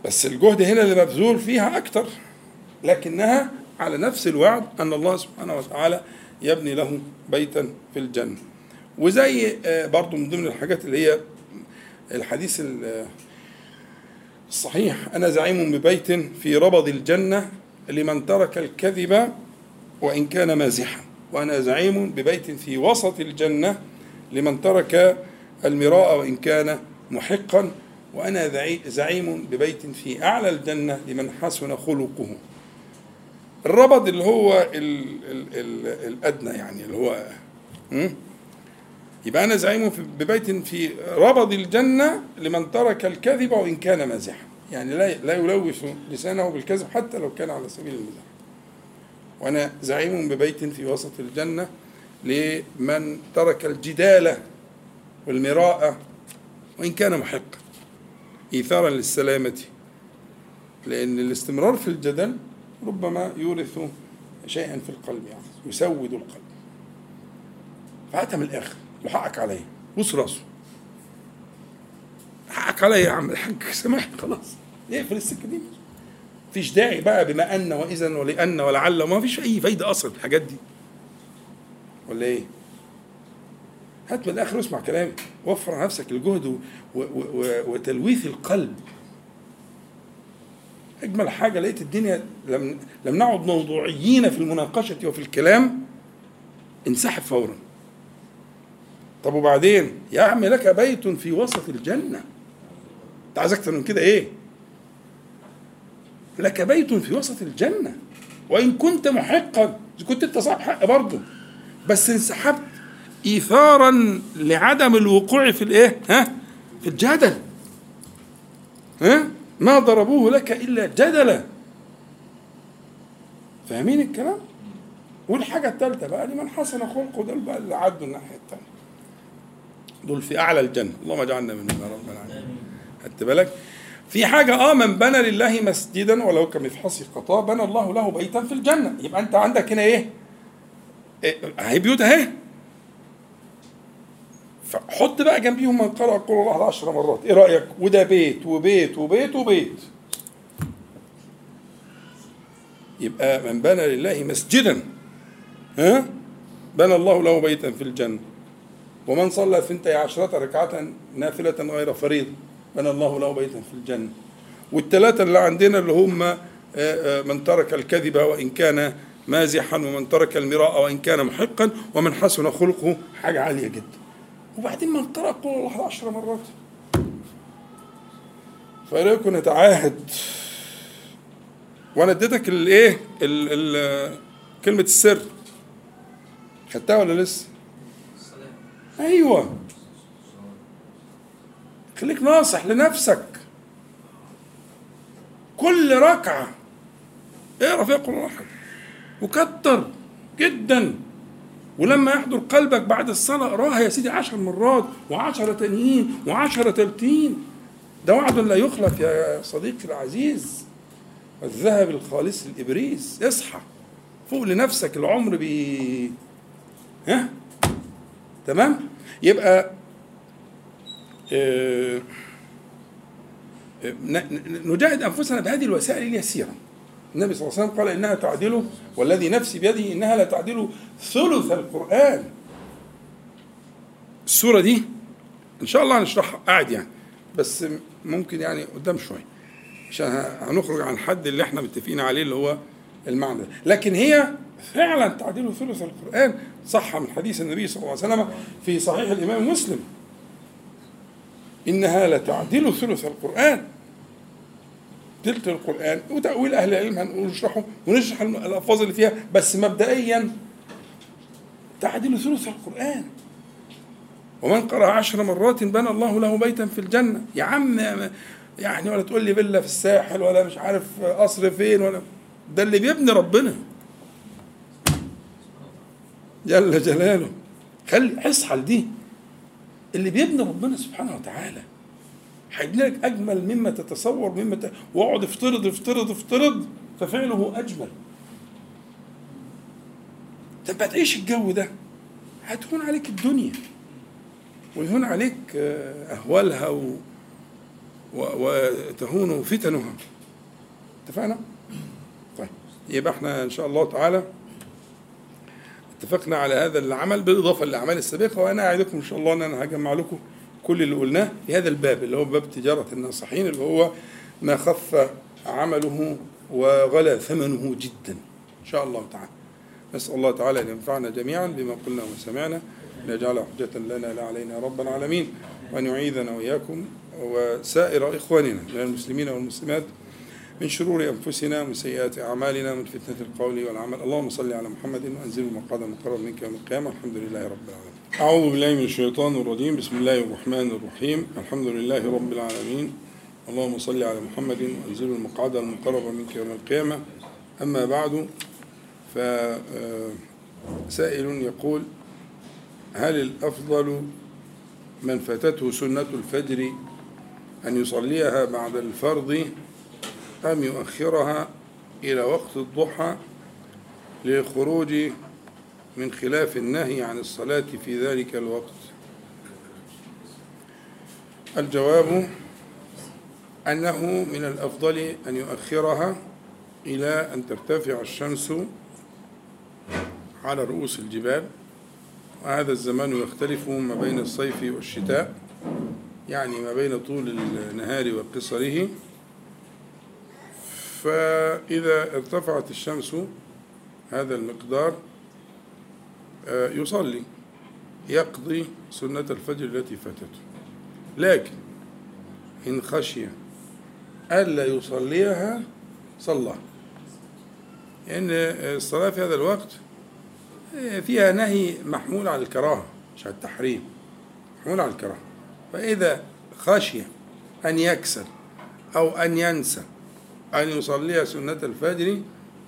Speaker 1: بس الجهد هنا اللي مبذول فيها أكتر لكنها على نفس الوعد أن الله سبحانه وتعالى يبني له بيتا في الجنة. وزي آه، برضو من ضمن الحاجات اللي هي الحديث ال- الصحيح. أنا زعيم ببيت في ربض الجنة لمن ترك الكذب وإن كان مازحا. وأنا زعيم ببيت في وسط الجنة لمن ترك المراء وإن كان محقا. وأنا زعيم ببيت في أعلى الجنة لمن حسن خلقه. الربض اللي هو ال ال ال الأدنى يعني اللي هو? يبقى أنا زعيم ببيت في ربض الجنة لمن ترك الكذب وإن كان مازحا. يعني لا لا يلوث لسانه بالكذب حتى لو كان على سبيل المزاح. وأنا زعيم ببيت في وسط الجنة لمن ترك الجدال والمراءة وإن كان محقا إيثارا للسلامة. لأن الاستمرار في الجدل ربما يورث شيئا في القلب يعني يسود القلب. فهاتها من الآخر. وحقك عليه. بص راسه. حقك عليا يا عم الحاج سامحني. خلاص. اقفل السكة دي. مفيش داعي بقى بما أن واذا ولأن ولعل وما فيش أي فايدة أصلا في الحاجات دي. ولا إيه؟ هات من الآخر واسمع كلامي. وفر على نفسك الجهد و- و- و- وتلويث القلب. أجمل حاجة لقيت الدنيا لم لم نعد موضوعيين في المناقشة وفي الكلام انسحب فورا. طب وبعدين يا عم لك بيت في وسط الجنة. انت عايز أكتر من كده إيه؟ لك بيت في وسط الجنة. وإن كنت محقا كنت أنت صاحب حق برضه. بس انسحبت إيثارا لعدم الوقوع في الإيه؟ ها؟ في الجدل. ها؟ ما ضربوه لك إلا جدلا. فاهمين الكلام؟ والحاجة الثالثه بقى لمن حسن خلقه دول بقى اللي عدوا الناحية الثانية دول في أعلى الجنة. اللهم اجعلنا منهم يا رب العالمين. خدت بالك؟ في حاجة آه من بنى لله مسجدا ولو كمفحص قطاع بنى الله له بيتا في الجنة. يبقى أنت عندك هنا إيه؟ إيه، اهي بيوت أهي. فحط بقى جنبيهم من قرأ قول الله عشر مرات. إيه رأيك؟ وده بيت وبيت وبيت وبيت. يبقى من بنى لله مسجدا ها؟ بنى الله له بيتا في الجنة. ومن صلى ثنتي عشرة ركعة نافلة غير فريضة بنى الله له بيتا في الجنة. والثلاثة اللي عندنا اللي هم آه، آه، من ترك الكذب وإن كان مازحا ومن ترك المراء وإن كان محقا ومن حسن خلقه حاجة عالية جدا. وبعدين من قرأ قول الله عشر مرات. فإليكم نتعاهد. وأنا اديتك الإيه ال- ال- كلمة السر. خدتها ولا لسه؟ أيوه. خليك ناصح لنفسك. كل ركعة اقرا فيها قران واحد. وكتر جدا. ولما يحضر قلبك بعد الصلاة اقراها يا سيدي عشر مرات وعشرة تانيين وعشرة تالتين ده وعد لا يخلف يا صديقي العزيز. الذهب الخالص الإبريس اصحى. فوق لنفسك العمر بي ها؟ تمام؟ يبقى آه، آه، نجاهد أنفسنا بهذه الوسائل اليسيرة. النبي صلى الله عليه وسلم قال إنها تعدل والذي نفسي بيده إنها لا تعدل ثلث القرآن. السورة دي إن شاء الله هنشرحها قاعد يعني بس ممكن يعني قدام شوية عشان هنخرج عن الحد اللي إحنا متفقين عليه اللي هو المعنى لكن هي فعلا تعديل ثلث القرآن صح من حديث النبي صلى الله عليه وسلم في صحيح الإمام مسلم. إنها لتعديل ثلث القرآن. تلت القرآن. وتأويل أهل العلم هنشرحه ونشرح الألفاظ اللي فيها بس مبدئيا تعديل ثلث القرآن. ومن قرأ عشر مرات بنى الله له بيتا في الجنة. يا عم يعني ولا تقول لي فيلا في الساحل ولا مش عارف قصر فين ولا ده اللي بيبني ربنا. جل جلاله. خلي اصحى لدي. اللي بيبني ربنا سبحانه وتعالى هيبني لك أجمل مما تتصور مما ت... واقعد افترض افترض افترض ففعله أجمل. طب تعيش الجو ده؟ هتهون عليك الدنيا. ويهون عليك أهوالها و... و... وتهون فتنها اتفقنا؟ طيب يبقى إحنا إن شاء الله تعالى اتفقنا على هذا العمل بالإضافة للأعمال السابقة وأنا أعدكم إن شاء الله إن أنا هجمع لكم كل اللي قلناه في هذا الباب اللي هو باب تجارة الناصحين اللي هو ما خف عمله وغلى ثمنه جدا. إن شاء الله تعالى. نسأل الله تعالى أن ينفعنا جميعا بما قلنا وسمعنا ليجعل حجة لنا لا علينا رب العالمين وأن يعيذنا وإياكم وسائر إخواننا من المسلمين والمسلمات. من شرور أنفسنا ومن سيئات أعمالنا من فتنة القول والعمل. اللهم صل على محمد وأنزل المقعد المقرب منك يوم القيامة. الحمد لله رب العالمين. أعوذ بالله من الشيطان الرجيم. بسم الله الرحمن الرحيم. الحمد لله رب العالمين. اللهم صل على محمد وأنزل المقعد المقرب منك يوم القيامة. أما بعد فسائل يقول هل الأفضل من فاتته سنة الفجر أن يصليها بعد الفرض أم يؤخرها إلى وقت الضحى للخروج من خلاف النهي عن الصلاة في ذلك الوقت؟ الجواب أنه من الأفضل أن يؤخرها إلى أن ترتفع الشمس على رؤوس الجبال. وهذا الزمان يختلف ما بين الصيف والشتاء يعني ما بين طول النهار وقصره. فإذا ارتفعت الشمس هذا المقدار يصلي يقضي سنة الفجر التي فاتته. لكن إن خشي ألا يصليها صلى. لأن الصلاة في هذا الوقت فيها نهي محمول على الكراهة مش على التحريم محمول على الكراهة. فإذا خشي أن يكسل أو أن ينسى أن يصلي سنة الفجر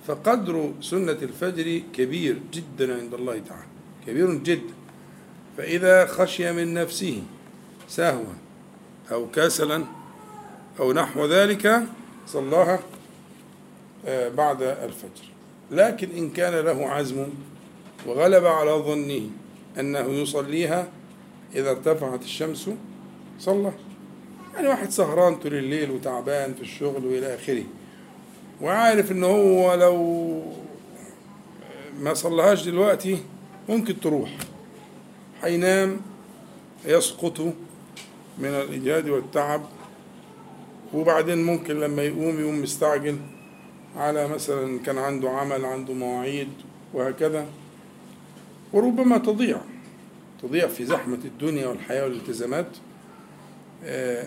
Speaker 1: فقدر سنة الفجر كبير جدا عند الله تعالى كبير جدا. فإذا خشي من نفسه سهوا أو كسلا أو نحو ذلك صلاها بعد الفجر. لكن إن كان له عزم وغلب على ظنه أنه يصليها إذا ارتفعت الشمس صلى. يعني واحد سهران طول الليل وتعبان في الشغل وإلى آخره. وعارف إن هو لو ما صلىهاش دلوقتي ممكن تروح. هينام يسقط من الإجهاد والتعب. وبعدين ممكن لما يقوم يقوم مستعجل على مثلا كان عنده عمل عنده مواعيد وهكذا. وربما تضيع تضيع في زحمة الدنيا والحياة والالتزامات.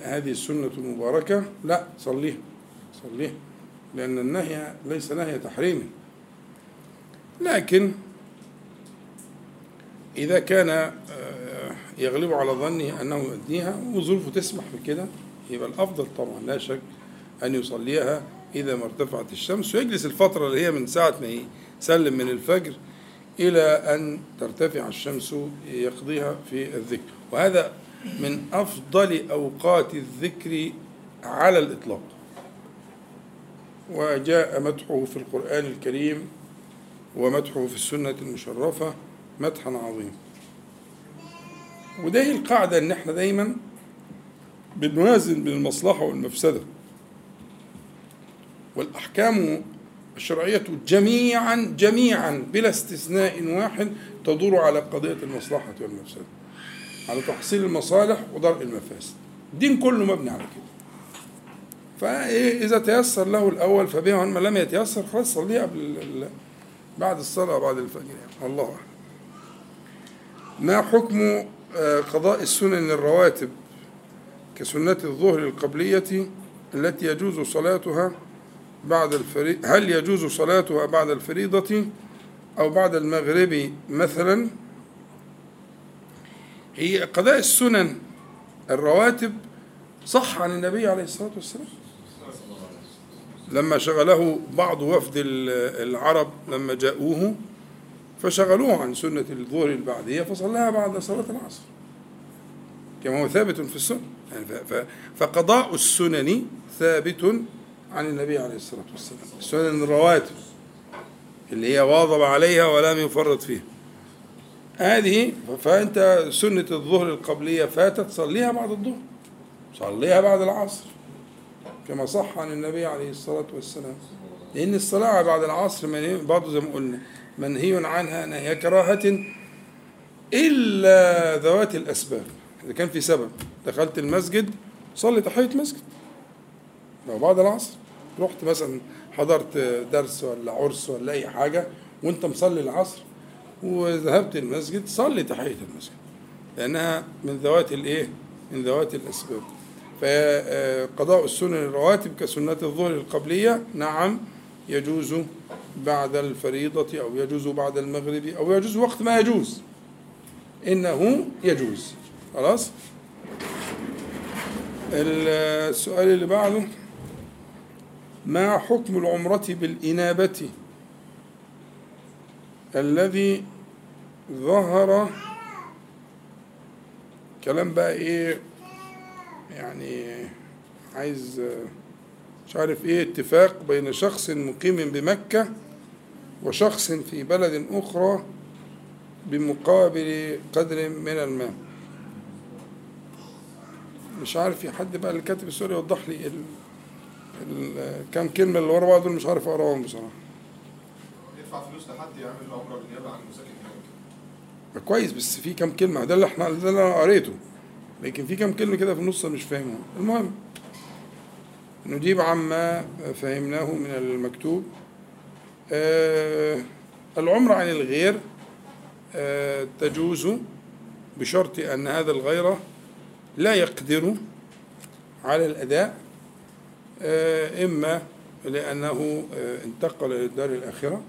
Speaker 1: هذه السنة المباركة. لا صليها صليها لأن النهي ليس نهي تحريم. لكن إذا كان آه يغلب على ظنه أنه يؤديها وظروفه تسمح بكده يبقى الأفضل طبعا لا شك أن يصليها إذا ما ارتفعت الشمس. ويجلس الفترة اللي هي من ساعة ما يسلم من الفجر إلى أن ترتفع الشمس يقضيها في الذكر. وهذا من أفضل أوقات الذكر على الإطلاق. وجاء مدحه في القرآن الكريم ومدحه في السنة المشرفة مدحا عظيما. وده القاعدة إن إحنا دايما بنوازن بين المصلحة والمفسدة. والأحكام الشرعية جميعا جميعا بلا استثناء واحد تدور على قضية المصلحة والمفسدة. على تحصيل المصالح ودرء المفاسد. الدين كله مبني على كده. فإيه إذا تيسر له الأول فبها وأما لم يتيسر خلاص صليها قبل بعد الصلاة بعد الفجر. يعني الله أعلم. ما حكم آه، قضاء السنن الرواتب كسنة الظهر القبلية التي يجوز صلاتها بعد الفريضة هل يجوز صلاتها بعد الفريضة أو بعد المغرب مثلا؟ هي قضاء السنن الرواتب صح عن النبي عليه الصلاة والسلام؟ لما شغله بعض وفد ال- العرب لما جاءوه فشغلوه عن سنة الظهر البعدية فصلاها بعد صلاة العصر. كما هو ثابت في السنة. يعني فقضاء السنن ثابت عن النبي عليه الصلاة والسلام. السنن الرواتب اللي هي واظب عليها ولم يفرط فيها. هذه فأنت سنة الظهر القبلية فاتت صليها بعد الظهر. صليها بعد العصر. كما صح عن النبي عليه الصلاة والسلام. لأن الصلاة بعد العصر منهي برضه زي ما قلنا منهي عنها نهي كراهة إلا ذوات الأسباب. إذا كان في سبب دخلت المسجد صلي تحية مسجد. لو بعد العصر رحت مثلا حضرت درس ولا عرس ولا أي حاجة وأنت مصلي العصر وذهبت المسجد صلي تحية المسجد. لأنها من ذوات الإيه؟ من ذوات الأسباب. فقضاء السنن الرواتب كسنة الظهر القبلية نعم يجوز بعد الفريضة أو يجوز بعد المغرب أو يجوز وقت ما يجوز. إنه يجوز. خلاص؟ السؤال اللي بعده ما حكم العمرة بالإنابة؟ الذي ظهر كلام بقى إيه؟ يعني عايز مش عارف إيه اتفاق بين شخص مقيم بمكة وشخص في بلد أخرى بمقابل قدر من الماء مش عارف في حد بقى اللي كاتب السؤال يوضح لي ال... ال... كلمة اللي ورا بعض دول مش عارف أقراهم بصراحة.
Speaker 2: يدفع فلوس لحد يعمل العمره بالنيابه عن
Speaker 1: كويس بس في كام كلمة. ده اللي إحنا ده اللي أنا قريته. لكن في كام كلمة كده في النص أنا مش فاهمهم. المهم نجيب عما فهمناه من المكتوب. آه العمرة عن الغير آه تجوز بشرط أن هذا الغير لا يقدر على الأداء آه إما لأنه آه انتقل للدار الآخرة.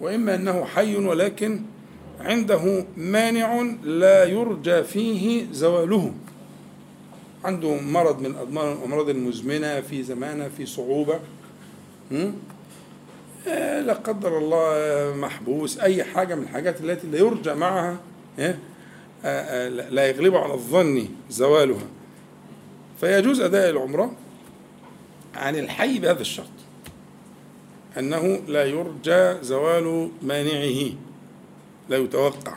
Speaker 1: وإما أنه حي ولكن عنده مانع لا يرجى فيه زواله. عنده مرض من الأمراض المزمنة في زمانة في صعوبة? آه، لا قدر الله محبوس أي حاجة من الحاجات التي لا يرجى معها آه، آه، لا يغلب على الظن زوالها. فيجوز أداء العمرة عن الحي بهذا الشرط. أنه لا يرجى زوال مانعه لا يتوقع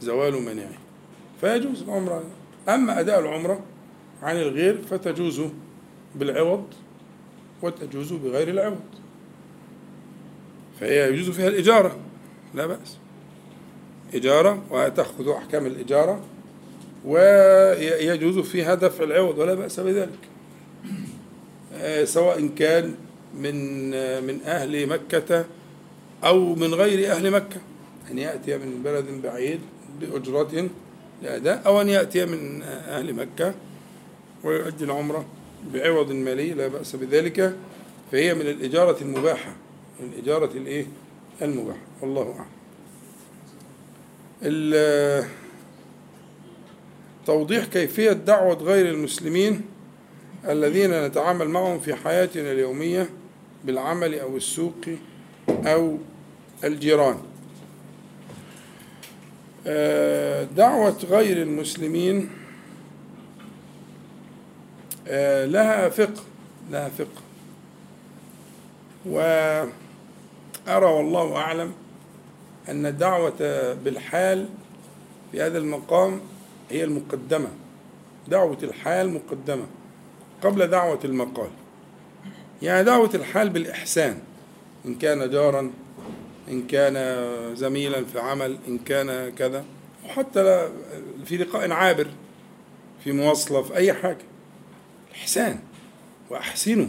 Speaker 1: زوال مانعه فيجوز العمرة. أما أداء العمرة عن الغير فتجوز بالعوض وتجوز بغير العوض. فهي يجوز فيها الإجارة لا بأس. إجارة وتأخذ أحكام الإجارة ويجوز فيها دفع العوض ولا بأس بذلك. آه، سواء كان من آه، من أهل مكة أو من غير أهل مكة. أن يأتي من بلد بعيد بأجرة لأداء أو أن يأتي من أهل مكة ويؤدي العمرة بعوض مالي لا بأس بذلك. فهي من الإجارة المباحة من الإجارة الإيه؟ المباحة. والله أعلم. ال- توضيح كيفية دعوة غير المسلمين الذين نتعامل معهم في حياتنا اليومية بالعمل أو السوق أو الجيران. آه، دعوة غير المسلمين آه، لها فقه لها فقه. وأرى والله أعلم أن الدعوة بالحال في هذا المقام هي المقدمة. دعوة الحال مقدمة قبل دعوة المقال. يعني دعوة الحال بالإحسان إن كان جارا إن كان زميلا في عمل إن كان كذا وحتى في لقاء عابر في مواصلة في أي حاجة. إحسان وأحسنوا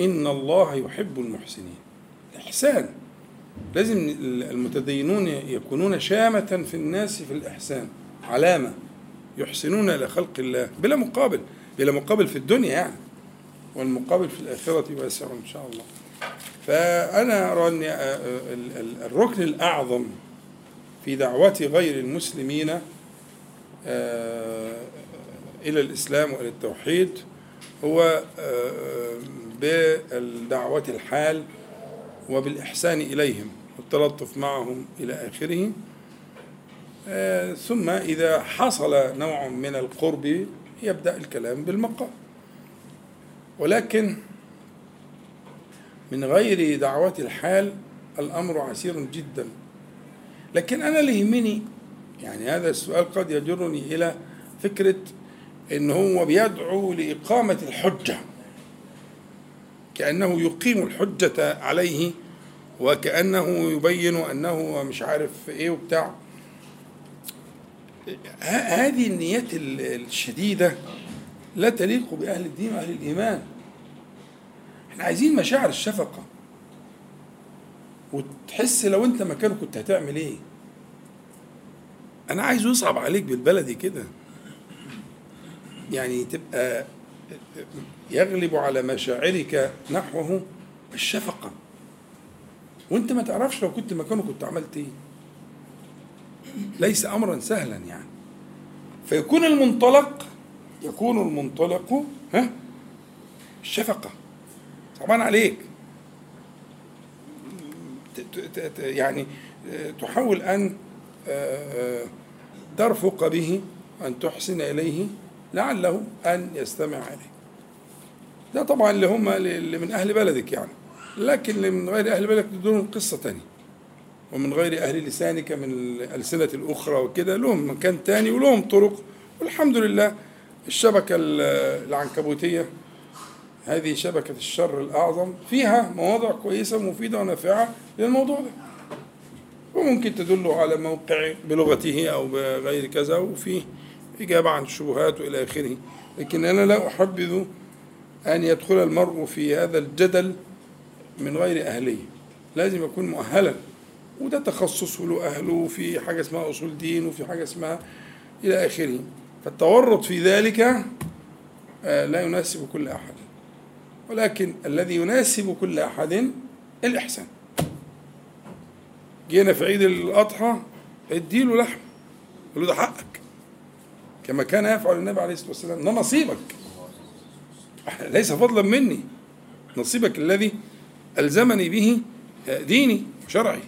Speaker 1: إن الله يحب المحسنين. الإحسان لازم المتدينون يكونون شامة في الناس في الإحسان علامة يحسنون إلى خلق الله بلا مقابل بلا مقابل في الدنيا يعني. والمقابل في الآخرة واسع إن شاء الله. فأنا أرى أن الركن الأعظم في دعوة غير المسلمين آه، إلى الإسلام وإلى التوحيد هو آه، بالدعوة الحال وبالإحسان إليهم والتلطف معهم إلى آخره. آه، ثم إذا حصل نوع من القرب يبدأ الكلام بالمقام. ولكن من غير دعوة الحال الأمر عسير جدا. لكن أنا اللي يهمني يعني هذا السؤال قد يجرني إلى فكرة إن هو بيدعو لإقامة الحجة كأنه يقيم الحجة عليه وكأنه يبين أنه مش عارف إيه وبتاع. هذه النيات الشديدة لا تليق بأهل الدين وأهل الإيمان. إحنا عايزين مشاعر الشفقة. وتحس لو أنت مكانه كنت هتعمل إيه؟ أنا عايز يصعب عليك بالبلدي كده. يعني تبقى يغلب على مشاعرك نحوه الشفقة. وأنت ما تعرفش لو كنت مكانه كنت عملت إيه. ليس امرا سهلا يعني. فيكون المنطلق يكون المنطلق ها؟ الشفقة. صعبان عليك. يعني تحاول أن ترفق به أن تحسن إليه لعله أن يستمع إليه ده طبعا اللي هم اللي من أهل بلدك يعني. لكن اللي من غير أهل بلدك دول قصة تانية. ومن غير أهل لسانك من الألسنة الأخرى وكده لهم مكان تاني ولهم طرق. والحمد لله الشبكة العنكبوتية هذه شبكة الشر الأعظم. فيها مواضع كويسة مفيدة ونافعة للموضوع ده. وممكن تدل على موقع بلغته أو بغير كذا وفيه إجابة عن الشبهات وإلى آخره. لكن أنا لا أحبذ أن يدخل المرء في هذا الجدل من غير أهلية لازم يكون مؤهلا. وده تخصص له أهله في حاجة اسمها أصول دين وفي حاجة اسمها إلى آخره. فالتورط في ذلك آه، لا يناسب كل أحد. ولكن الذي يناسب كل أحد الإحسان. جينا في عيد الأضحى اديله لحم قال له ده حقك. كما كان يفعل النبي عليه الصلاة والسلام ده نصيبك. ليس فضلا مني. نصيبك الذي ألزمني به ديني وشرعي.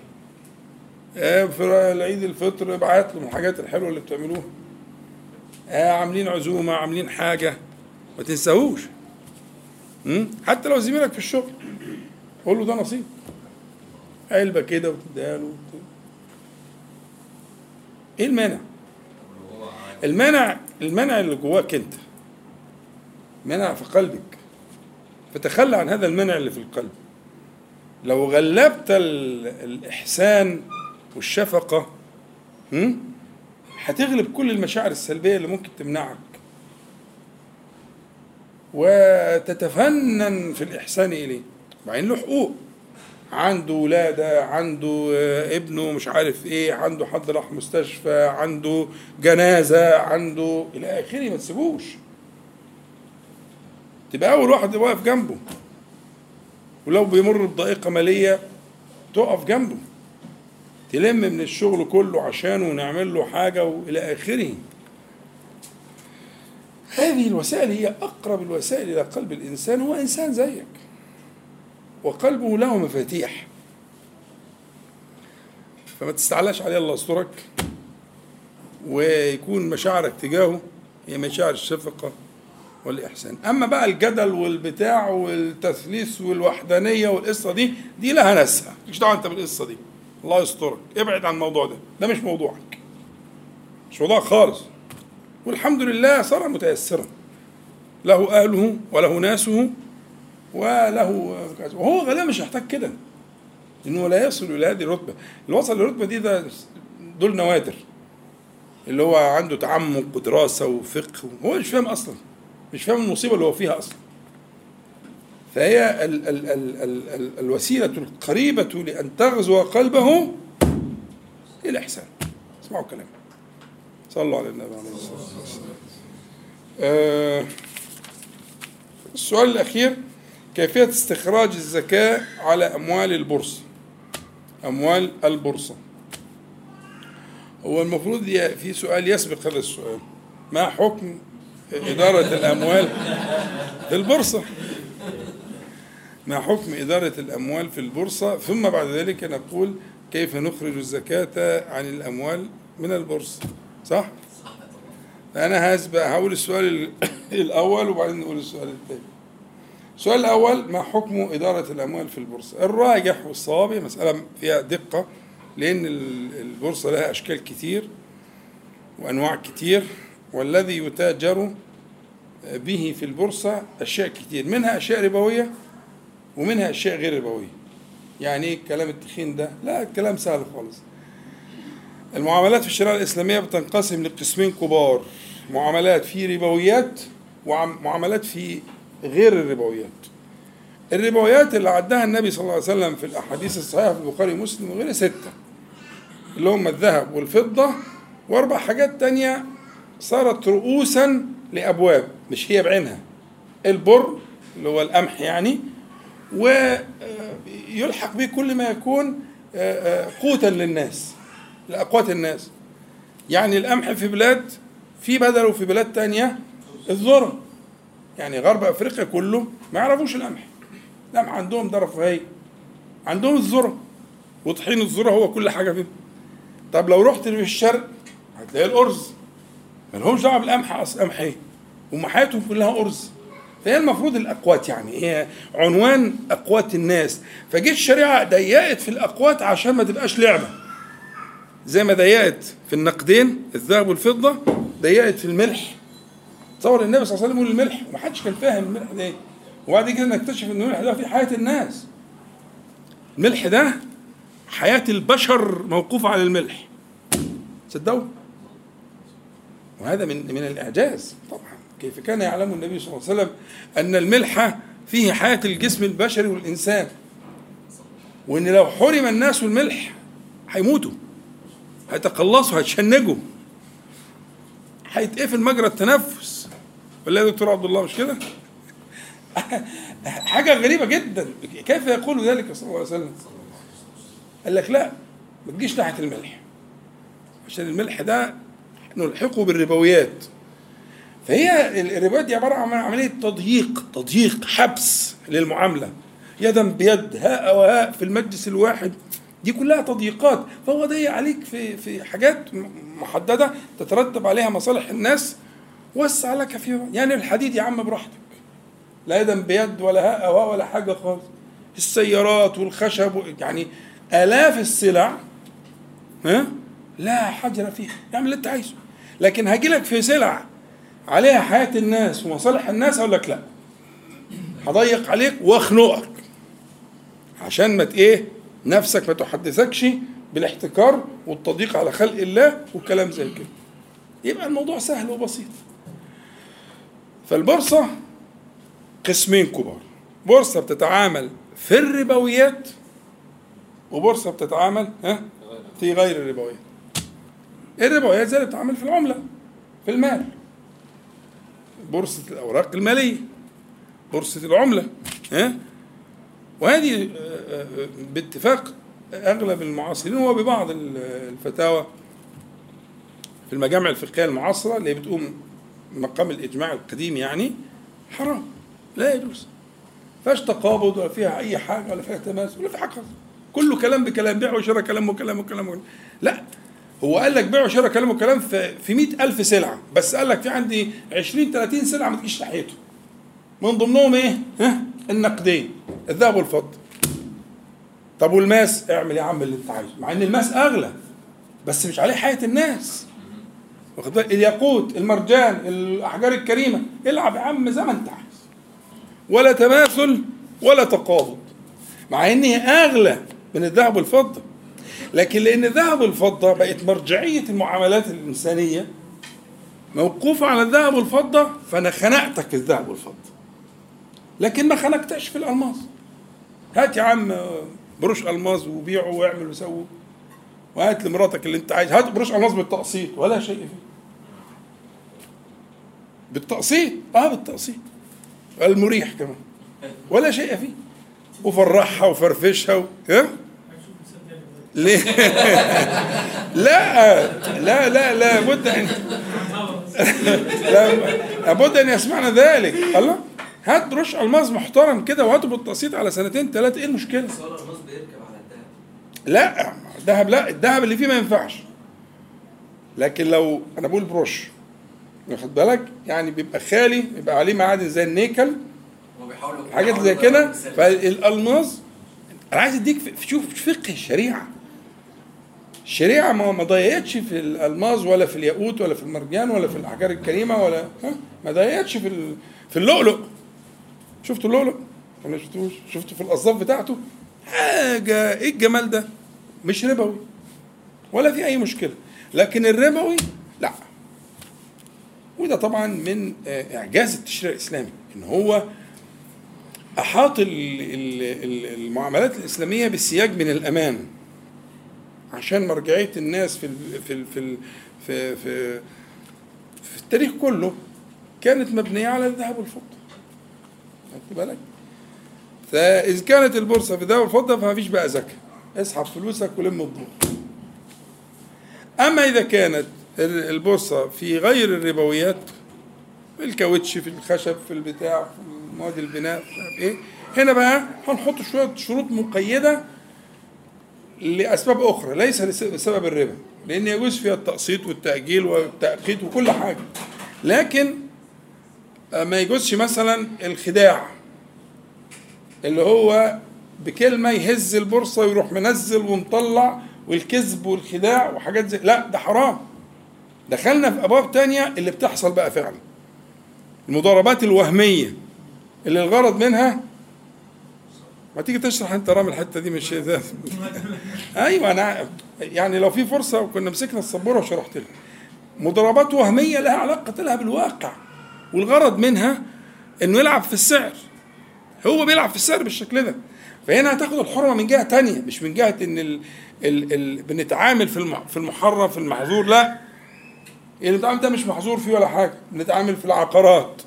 Speaker 1: في العيد الفطر ابعت له الحاجات الحلوة اللي بتعملوها. عاملين عزومة عاملين حاجة. ما تنساهوش. حتى لو زميلك في الشغل. قول له ده نصيب. علبه كده وتديها له إيه المانع؟ المانع المانع اللي جواك أنت. منع في قلبك. فتخلى عن هذا المنع اللي في القلب. لو غلبت الإحسان والشفقة هتغلب كل المشاعر السلبية اللي ممكن تمنعك. وتتفنن في الإحسان إليه. بعدين له حقوق. عنده ولادة عنده ابنه مش عارف إيه عنده حد راح مستشفى عنده جنازة عنده إلى آخره ما تسيبوش. تبقى أول واحد واقف جنبه. ولو بيمر بضائقة مالية تقف جنبه. تلم من الشغل كله عشانه ونعمل له حاجة وإلى آخره. هذه الوسائل هي أقرب الوسائل إلى قلب الإنسان هو إنسان زيك. وقلبه له مفاتيح. فما تستعلاش عليه الله يسترك ويكون مشاعرك تجاهه هي مشاعر الشفقة والإحسان. أما بقى الجدل والبتاع والتثليث والوحدانية والقصة دي دي لها ناسها. مش دعوة أنت بالقصة دي. الله يسترك. ابعد عن الموضوع ده. ده مش موضوعك. مش موضوعك خالص. والحمد لله صار متيسرا. له أهله وله ناسه وله وهو غالبا مش محتاج كده انه لا يصل إلى هذه الرتبة. اللي وصل للرتبه دي ده دول نوادر. اللي هو عنده تعمق ودراسة وفقه هو مش فاهم أصلا مش فاهم المصيبة اللي هو فيها أصلا. فهي ال ال ال ال ال الوسيلة القريبة لأن تغزو قلبه الإحسان اسمعوا كلام صلوا على النبي عليه الصلاة والسلام. آه السؤال الأخير كيفية استخراج الزكاة على أموال البورصة؟ أموال البورصة. هو المفروض في سؤال يسبق هذا السؤال. ما حكم إدارة الأموال في البورصة؟ ما حكم إدارة الأموال في البورصة؟ ثم بعد ذلك نقول كيف نخرج الزكاة عن الأموال من البورصة؟ صح؟ أنا هسبق هقول السؤال ال- [COUGHS] الأول وبعدين نقول السؤال الثاني السؤال الأول ما حكم إدارة الأموال في البورصة؟ الراجح والصواب مسألة فيها دقة لأن ال- البورصة لها أشكال كتير وأنواع كتير والذي يتاجر به في البورصة أشياء كتير منها أشياء ربوية ومنها أشياء غير ربوية يعني إيه الكلام التخين ده؟ لا الكلام سهل خالص المعاملات في الشريعة الإسلامية بتنقسم لقسمين كبار معاملات في ربويات ومعاملات في غير الربويات. الربويات اللي عدها النبي صلى الله عليه وسلم في الأحاديث الصحيحة في البخاري ومسلم وغيره ستة اللي هم الذهب والفضة وأربع حاجات تانية صارت رؤوسا لأبواب مش هي بعينها. البر اللي هو القمح يعني ويلحق به كل ما يكون آه، آه، قوتا للناس. لأقوات الناس. يعني القمح في بلاد في بدله في بلاد تانية الذرة. يعني غرب أفريقيا كله ما يعرفوش القمح. القمح عندهم ده رفاهية عندهم الذرة. وطحين الذرة هو كل حاجة فيه طب لو رحت في الشرق هتلاقي الأرز. ما لهمش دعوة بالقمح أصل قمح إيه؟ هم حياتهم كلها أرز. فهي المفروض الأقوات يعني هي عنوان أقوات الناس. فجيت الشريعة ضيقت في الأقوات عشان ما تبقاش لعبة. زي ما ضيقت في النقدين الذهب والفضة ضيقت في الملح. تصور النبي صلى الله عليه وسلم يقول الملح ومحدش كان فاهم الملح ده إيه. وبعد كده نكتشف ان الملح ده في حياة الناس. الملح ده حياة البشر موقوفة على الملح. تصدقوا؟ وهذا من من الإعجاز طبعا. كيف كان يعلم النبي صلى الله عليه وسلم أن الملح فيه حياة الجسم البشري والإنسان؟ وإن لو حرم الناس الملح هيموتوا. هيتقلصوا هيتشنجوا. هيتقفل مجرى التنفس. ولا يا دكتور عبد الله مش كده؟ [LAUGHS] حاجة غريبة جدا. كيف يقول ذلك صلى الله عليه وسلم؟ قال لك لا ما تجيش ناحية الملح. عشان الملح ده نلحقه بالربويات. فهي الربويات دي عبارة عن عملية تضييق تضييق حبس للمعاملة. يدا بيد هاء وهاء في المجلس الواحد. دي كلها تضييقات. فهو ضيق عليك في في حاجات محددة تترتب عليها مصالح الناس. وسع لك فيها يعني الحديد يا عم براحتك. لا يدا بيد ولا هاء ولا حاجة خالص. السيارات والخشب يعني آلاف السلع. ها؟ لا حجر فيها. اعمل اللي انت عايزه. لكن هاجي لك في سلع عليها حياة الناس ومصالح الناس أقول لك لا. هضيق عليك واخنقك. عشان ما إيه؟ نفسك ما تحدثكش بالاحتكار والتضييق على خلق الله والكلام زي كده. يبقى الموضوع سهل وبسيط. فالبورصة قسمين كبار. بورصة بتتعامل في الربويات وبورصة بتتعامل ها؟ في غير الربويات. الربويات زي اللي بتتعامل في العملة في المال. بورصة الأوراق المالية بورصة العملة ها؟ وهذه آه، آه، باتفاق أغلب المعاصرين وببعض ال- الفتاوى في المجامع الفقهية المعاصرة اللي بتقوم مقام الإجماع القديم يعني حرام لا يجوز فيهاش تقابض ولا فيها أي حاجة ولا فيها تماس ولا في حاجة. كله كلام بكلام بيع وشراء كلام وكلام وكلام. لا هو قال لك بيع وشراء كلام وكلام في في 100000 سلعة بس قال لك في عندي 20 30 سلعة ما تجيش ناحيته من ضمنهم إيه؟ ها؟ النقدين الذهب والفضة. طب والماس؟ اعمل يا عم اللي انت عايزه مع إن الماس أغلى بس مش عليه حياة الناس. واخد بالك؟ الياقوت المرجان الأحجار الكريمة. العب يا عم زي ما انت عايز. ولا تماثل ولا تقابض مع إن هي أغلى من الذهب والفضة. لكن لأن الذهب والفضة بقت مرجعية المعاملات الإنسانية موقوفة على الذهب والفضة فأنا خنقتك الذهب والفضة. لكن ما خنقتش في الألماس. هات يا عم بروش ألماس وبيعه واعمل وسوي. وهات لمراتك اللي انت عايز. هات بروش ألماس بالتقسيط ولا شيء فيه. بالتقسيط؟ آه بالتقسيط. المريح كمان. ولا شيء فيه. وفرحها وفرفشها و... ها
Speaker 3: دلوقتي.
Speaker 1: ليه؟ [LAUGHS] لا لا لا لا بد ان [LAUGHS] لا لابد أن يسمعنا ذلك. الله؟ هات بروش الماس محترم كده وهاته بالتقسيط على سنتين ثلاثة
Speaker 4: إيه المشكلة؟ بيركب على الدهب
Speaker 1: لا الذهب لا الذهب اللي فيه ما ينفعش. لكن لو أنا بقول بروش واخد بالك؟ يعني بيبقى خالي بيبقى عليه معادن زي النيكل حاجات زي كده. فالالماس أنا عايز أديك شوف فقه الشريعة. الشريعة ما ما ضيقتش في الألماس ولا في الياقوت ولا في المرجان ولا في الأحجار الكريمة ولا ها؟ ما ضيقتش في في اللؤلؤ. شفتوا اللؤلؤ ولا شفتوش شفتوا في الأصداف بتاعته. حاجة إيه الجمال ده؟ مش ربوي. ولا في أي مشكلة. لكن الربوي لا. وده طبعا من آه، إعجاز التشريع الإسلامي. إن هو أحاط ال- ال- ال- المعاملات الإسلامية بالسياج من الأمان. عشان مرجعية الناس في في في في, في التاريخ كله كانت مبنية على الذهب والفضة. خدت بالك؟ فإذا كانت البورصة في الذهب والفضه فما فيش بقى زكاة. اسحب فلوسك ولم الدور أما إذا كانت ال- البورصة في غير الربويات في الكاوتش في الخشب في البتاع في مواد البناء مش عارف إيه هنا بقى هنحط شوية شروط مقيدة لأسباب أخرى ليس لس- بسبب الربا لأن يجوز فيها التقسيط والتأجيل والتاقيت وكل حاجة. لكن ما يجوزش مثلا الخداع اللي هو بكلمة يهز البورصة ويروح منزل ومطلع والكذب والخداع وحاجات زي لا ده حرام. دخلنا في أبواب تانية اللي بتحصل بقى فعلا. المضاربات الوهمية اللي الغرض منها ما تيجي تشرح أنت رامي الحتة دي الشيء ده؟ [LAUGHS] أيوه أنا يعني لو في فرصة وكنا مسكنا السبورة وشرحت لها مضاربات وهمية لها علاقة لها بالواقع. والغرض منها إنه يلعب في السعر. هو بيلعب في السعر بالشكل ده. فهنا هتاخد الحرمة من جهة تانية مش من جهة إن ال ال ال بنتعامل في في المحرم في المحظور لا. اللي بنتعامل ده مش محظور فيه ولا حاجة. بنتعامل في العقارات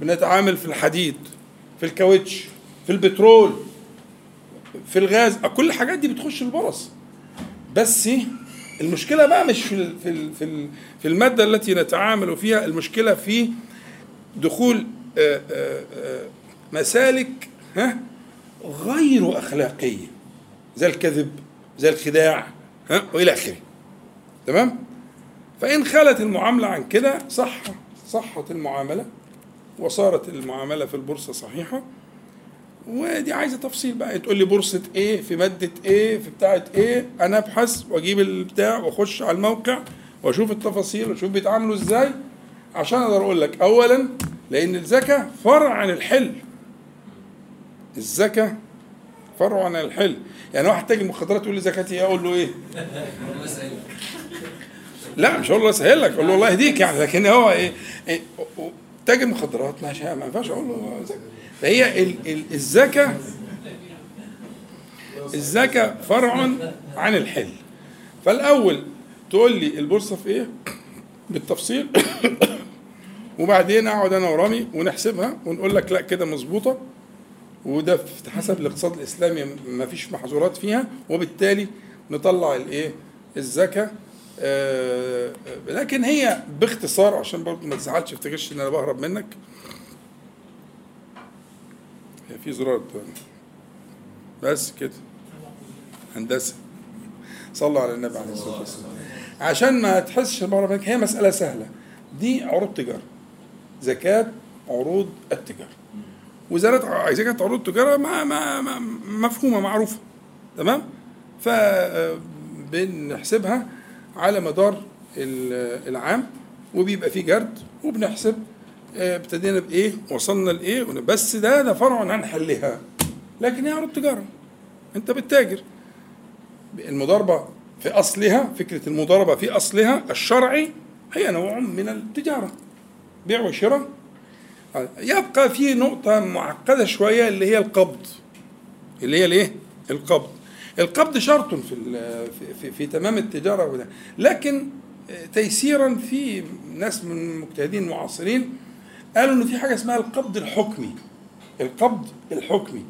Speaker 1: بنتعامل في الحديد في الكاوتش في البترول في الغاز. كل الحاجات دي بتخش البرص. بس المشكلة بقى مش في في في المادة التي نتعامل فيها. المشكلة في دخول آه، آه، آه، مسالك ها؟ غير أخلاقية. زي الكذب زي الخداع ها؟ وإلى آخره. تمام؟ فإن خلت المعاملة عن كده صح صحت المعاملة وصارت المعاملة في البورصة صحيحة. ودي عايزة تفصيل بقى. تقول لي بورصة إيه؟ في مادة إيه؟ في بتاعة إيه؟ أنا أبحث وأجيب البتاع وأخش على الموقع وأشوف التفاصيل وأشوف بيتعاملوا إزاي. عشان أقدر أقول لك اولا لأن الزكاة فرع عن الحل. الزكاة فرع عن الحل. يعني واحد تاجر مخدرات يقول لي زكاتي إيه؟ أقول له إيه؟ لا مش هقول له أسهل لك أقول له الله يهديك يعني لكن هو إيه, إيه تاجر مخدرات ما ينفعش أقول له زكاة. فهي ال- ال- الزكاة الزكاة فرع عن الحل. فالأول تقول لي البورصة في إيه؟ بالتفصيل. وبعدين أقعد أنا ورامي ونحسبها ونقول لك لا كده مظبوطة. وده حسب الاقتصاد الإسلامي ما فيش محظورات فيها. وبالتالي نطلع الإيه؟ الزكاة. آه، لكن هي باختصار عشان برضه ما تزعلش تفتكرش إن أنا بهرب منك. في زرار. بس كده. هندسة. صلوا على النبي عليه الصلاة والسلام. عشان ما تحسش بهرب منك هي مسألة سهلة. دي عروض تجارة. زكاة عروض التجارة. وزارة زكاة عروض التجاره ما ما ما مفهومة معروفة. تمام؟ ف بنحسبها على مدار ال- العام وبيبقى فيه جرد وبنحسب آه، ابتدينا بإيه وصلنا لإيه بس ده ده فرع عن حلها لكن هي عروض تجارة. أنت بتتاجر. المضاربة في أصلها فكرة المضاربة في أصلها الشرعي هي نوع من التجارة. بيع وشراء. يبقى في نقطة معقدة شوية اللي هي القبض. اللي هي الإيه؟ القبض. القبض شرط في في, في, تمام التجارة وده. لكن تيسيرا في ناس من المجتهدين المعاصرين قالوا إن في حاجة اسمها القبض الحكمي. القبض الحكمي.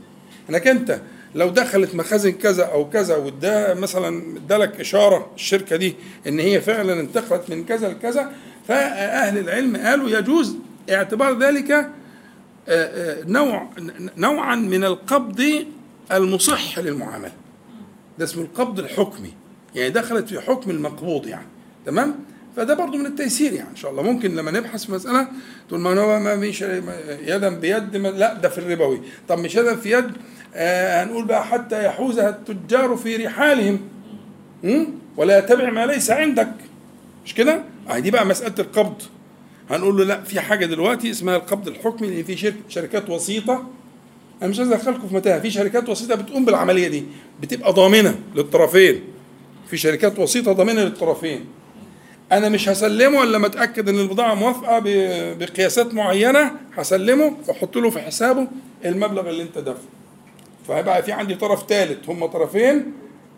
Speaker 1: انك أنت لو دخلت مخازن كذا أو كذا وده مثلا ادالك إشارة الشركة دي إن هي فعلا انتقلت من كذا لكذا فأهل العلم قالوا يجوز اعتبار ذلك آه، آه، نوع نوعا من القبض المصح للمعاملة. ده اسمه القبض الحكمي. يعني دخلت في حكم المقبوض يعني. تمام؟ فده برضو من التيسير يعني إن شاء الله. ممكن لما نبحث في مسألة تقول ما هو ما مش يدا بيد ما لا ده في الربوي. طب مش يدا في يد؟ آه هنقول بقى حتى يحوزها التجار في رحالهم? ولا يتبع ما ليس عندك. مش كده؟ آه دي بقى مسألة القبض. هنقول له لا في حاجة دلوقتي اسمها القبض الحكمي لأن في شرك شركات وسيطة. أنا مش عايز أدخلكم في متاهة. في شركات وسيطة بتقوم بالعملية دي بتبقى ضامنة للطرفين. في شركات وسيطة ضامنة للطرفين. أنا مش هسلمه إلا لما أتأكد إن البضاعة موافقة بقياسات معينة هسلمه وأحط له في حسابه المبلغ اللي أنت دافعه. فهيبقى في عندي طرف ثالث هم طرفين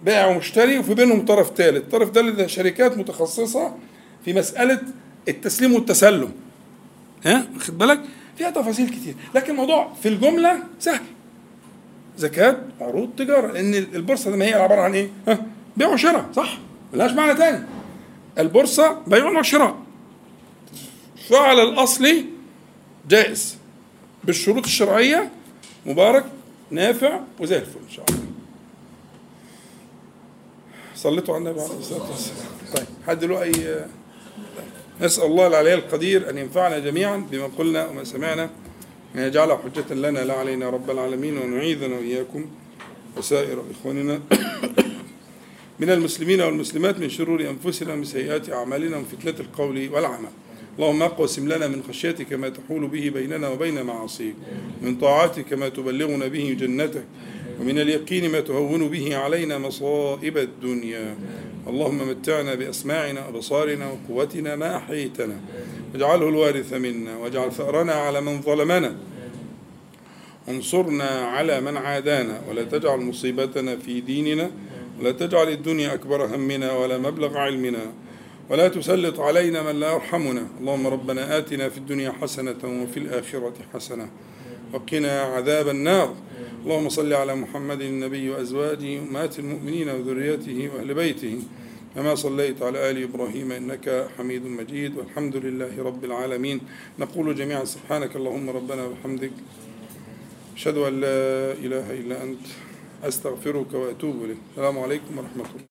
Speaker 1: بائع ومشتري وفي بينهم طرف ثالث الطرف ده شركات متخصصة في مسألة التسليم والتسلم. ها؟ واخد بالك؟ فيها تفاصيل كتير. لكن الموضوع في الجملة سهل. زكاة عروض تجارة. لأن البورصة دي ما هي عبارة عن إيه؟ ها؟ بيع وشراء صح؟ ملهاش معنى تاني. البورصة بيع وشراء. فعلى الأصل جائز. بالشروط الشرعية مبارك نافع وزي الفل إن شاء الله. صليتوا على النبي عليه الصلاة والسلام. طيب. حد له أي نسأل الله العلي القدير أن ينفعنا جميعا بما قلنا وما سمعنا أن يجعله حجة لنا لا علينا رب العالمين وأن يعيذنا وإياكم وسائر إخواننا [COUGHS] من المسلمين والمسلمات من شرور أنفسنا ومن سيئات أعمالنا ومن فتنة القول والعمل. اللهم اقسم لنا من خشيتك ما تحول به بيننا وبين معاصيك من طاعتك ما تبلغنا به جنتك ومن اليقين ما تهون به علينا مصائب الدنيا. اللهم متعنا بأسماعنا وأبصارنا وقوتنا ما أحييتنا. واجعله الوارث منا واجعل ثأرنا على من ظلمنا. وانصرنا على من عادانا. ولا تجعل مصيبتنا في ديننا ولا تجعل الدنيا أكبر همنا ولا مبلغ علمنا. ولا تسلط علينا من لا يرحمنا. اللهم ربنا آتنا في الدنيا حسنة وفي الآخرة حسنة. وقنا عذاب النار. اللهم صل على محمد النبي وأزواجه أمهات المؤمنين وذريته وأهل بيته. كما صليت على آل إبراهيم إنك حميد مجيد. والحمد لله رب العالمين. نقول جميعا سبحانك اللهم ربنا وبحمدك. أشهد أن لا إله إلا أنت. أستغفرك وأتوب إليك. السلام عليكم ورحمة الله.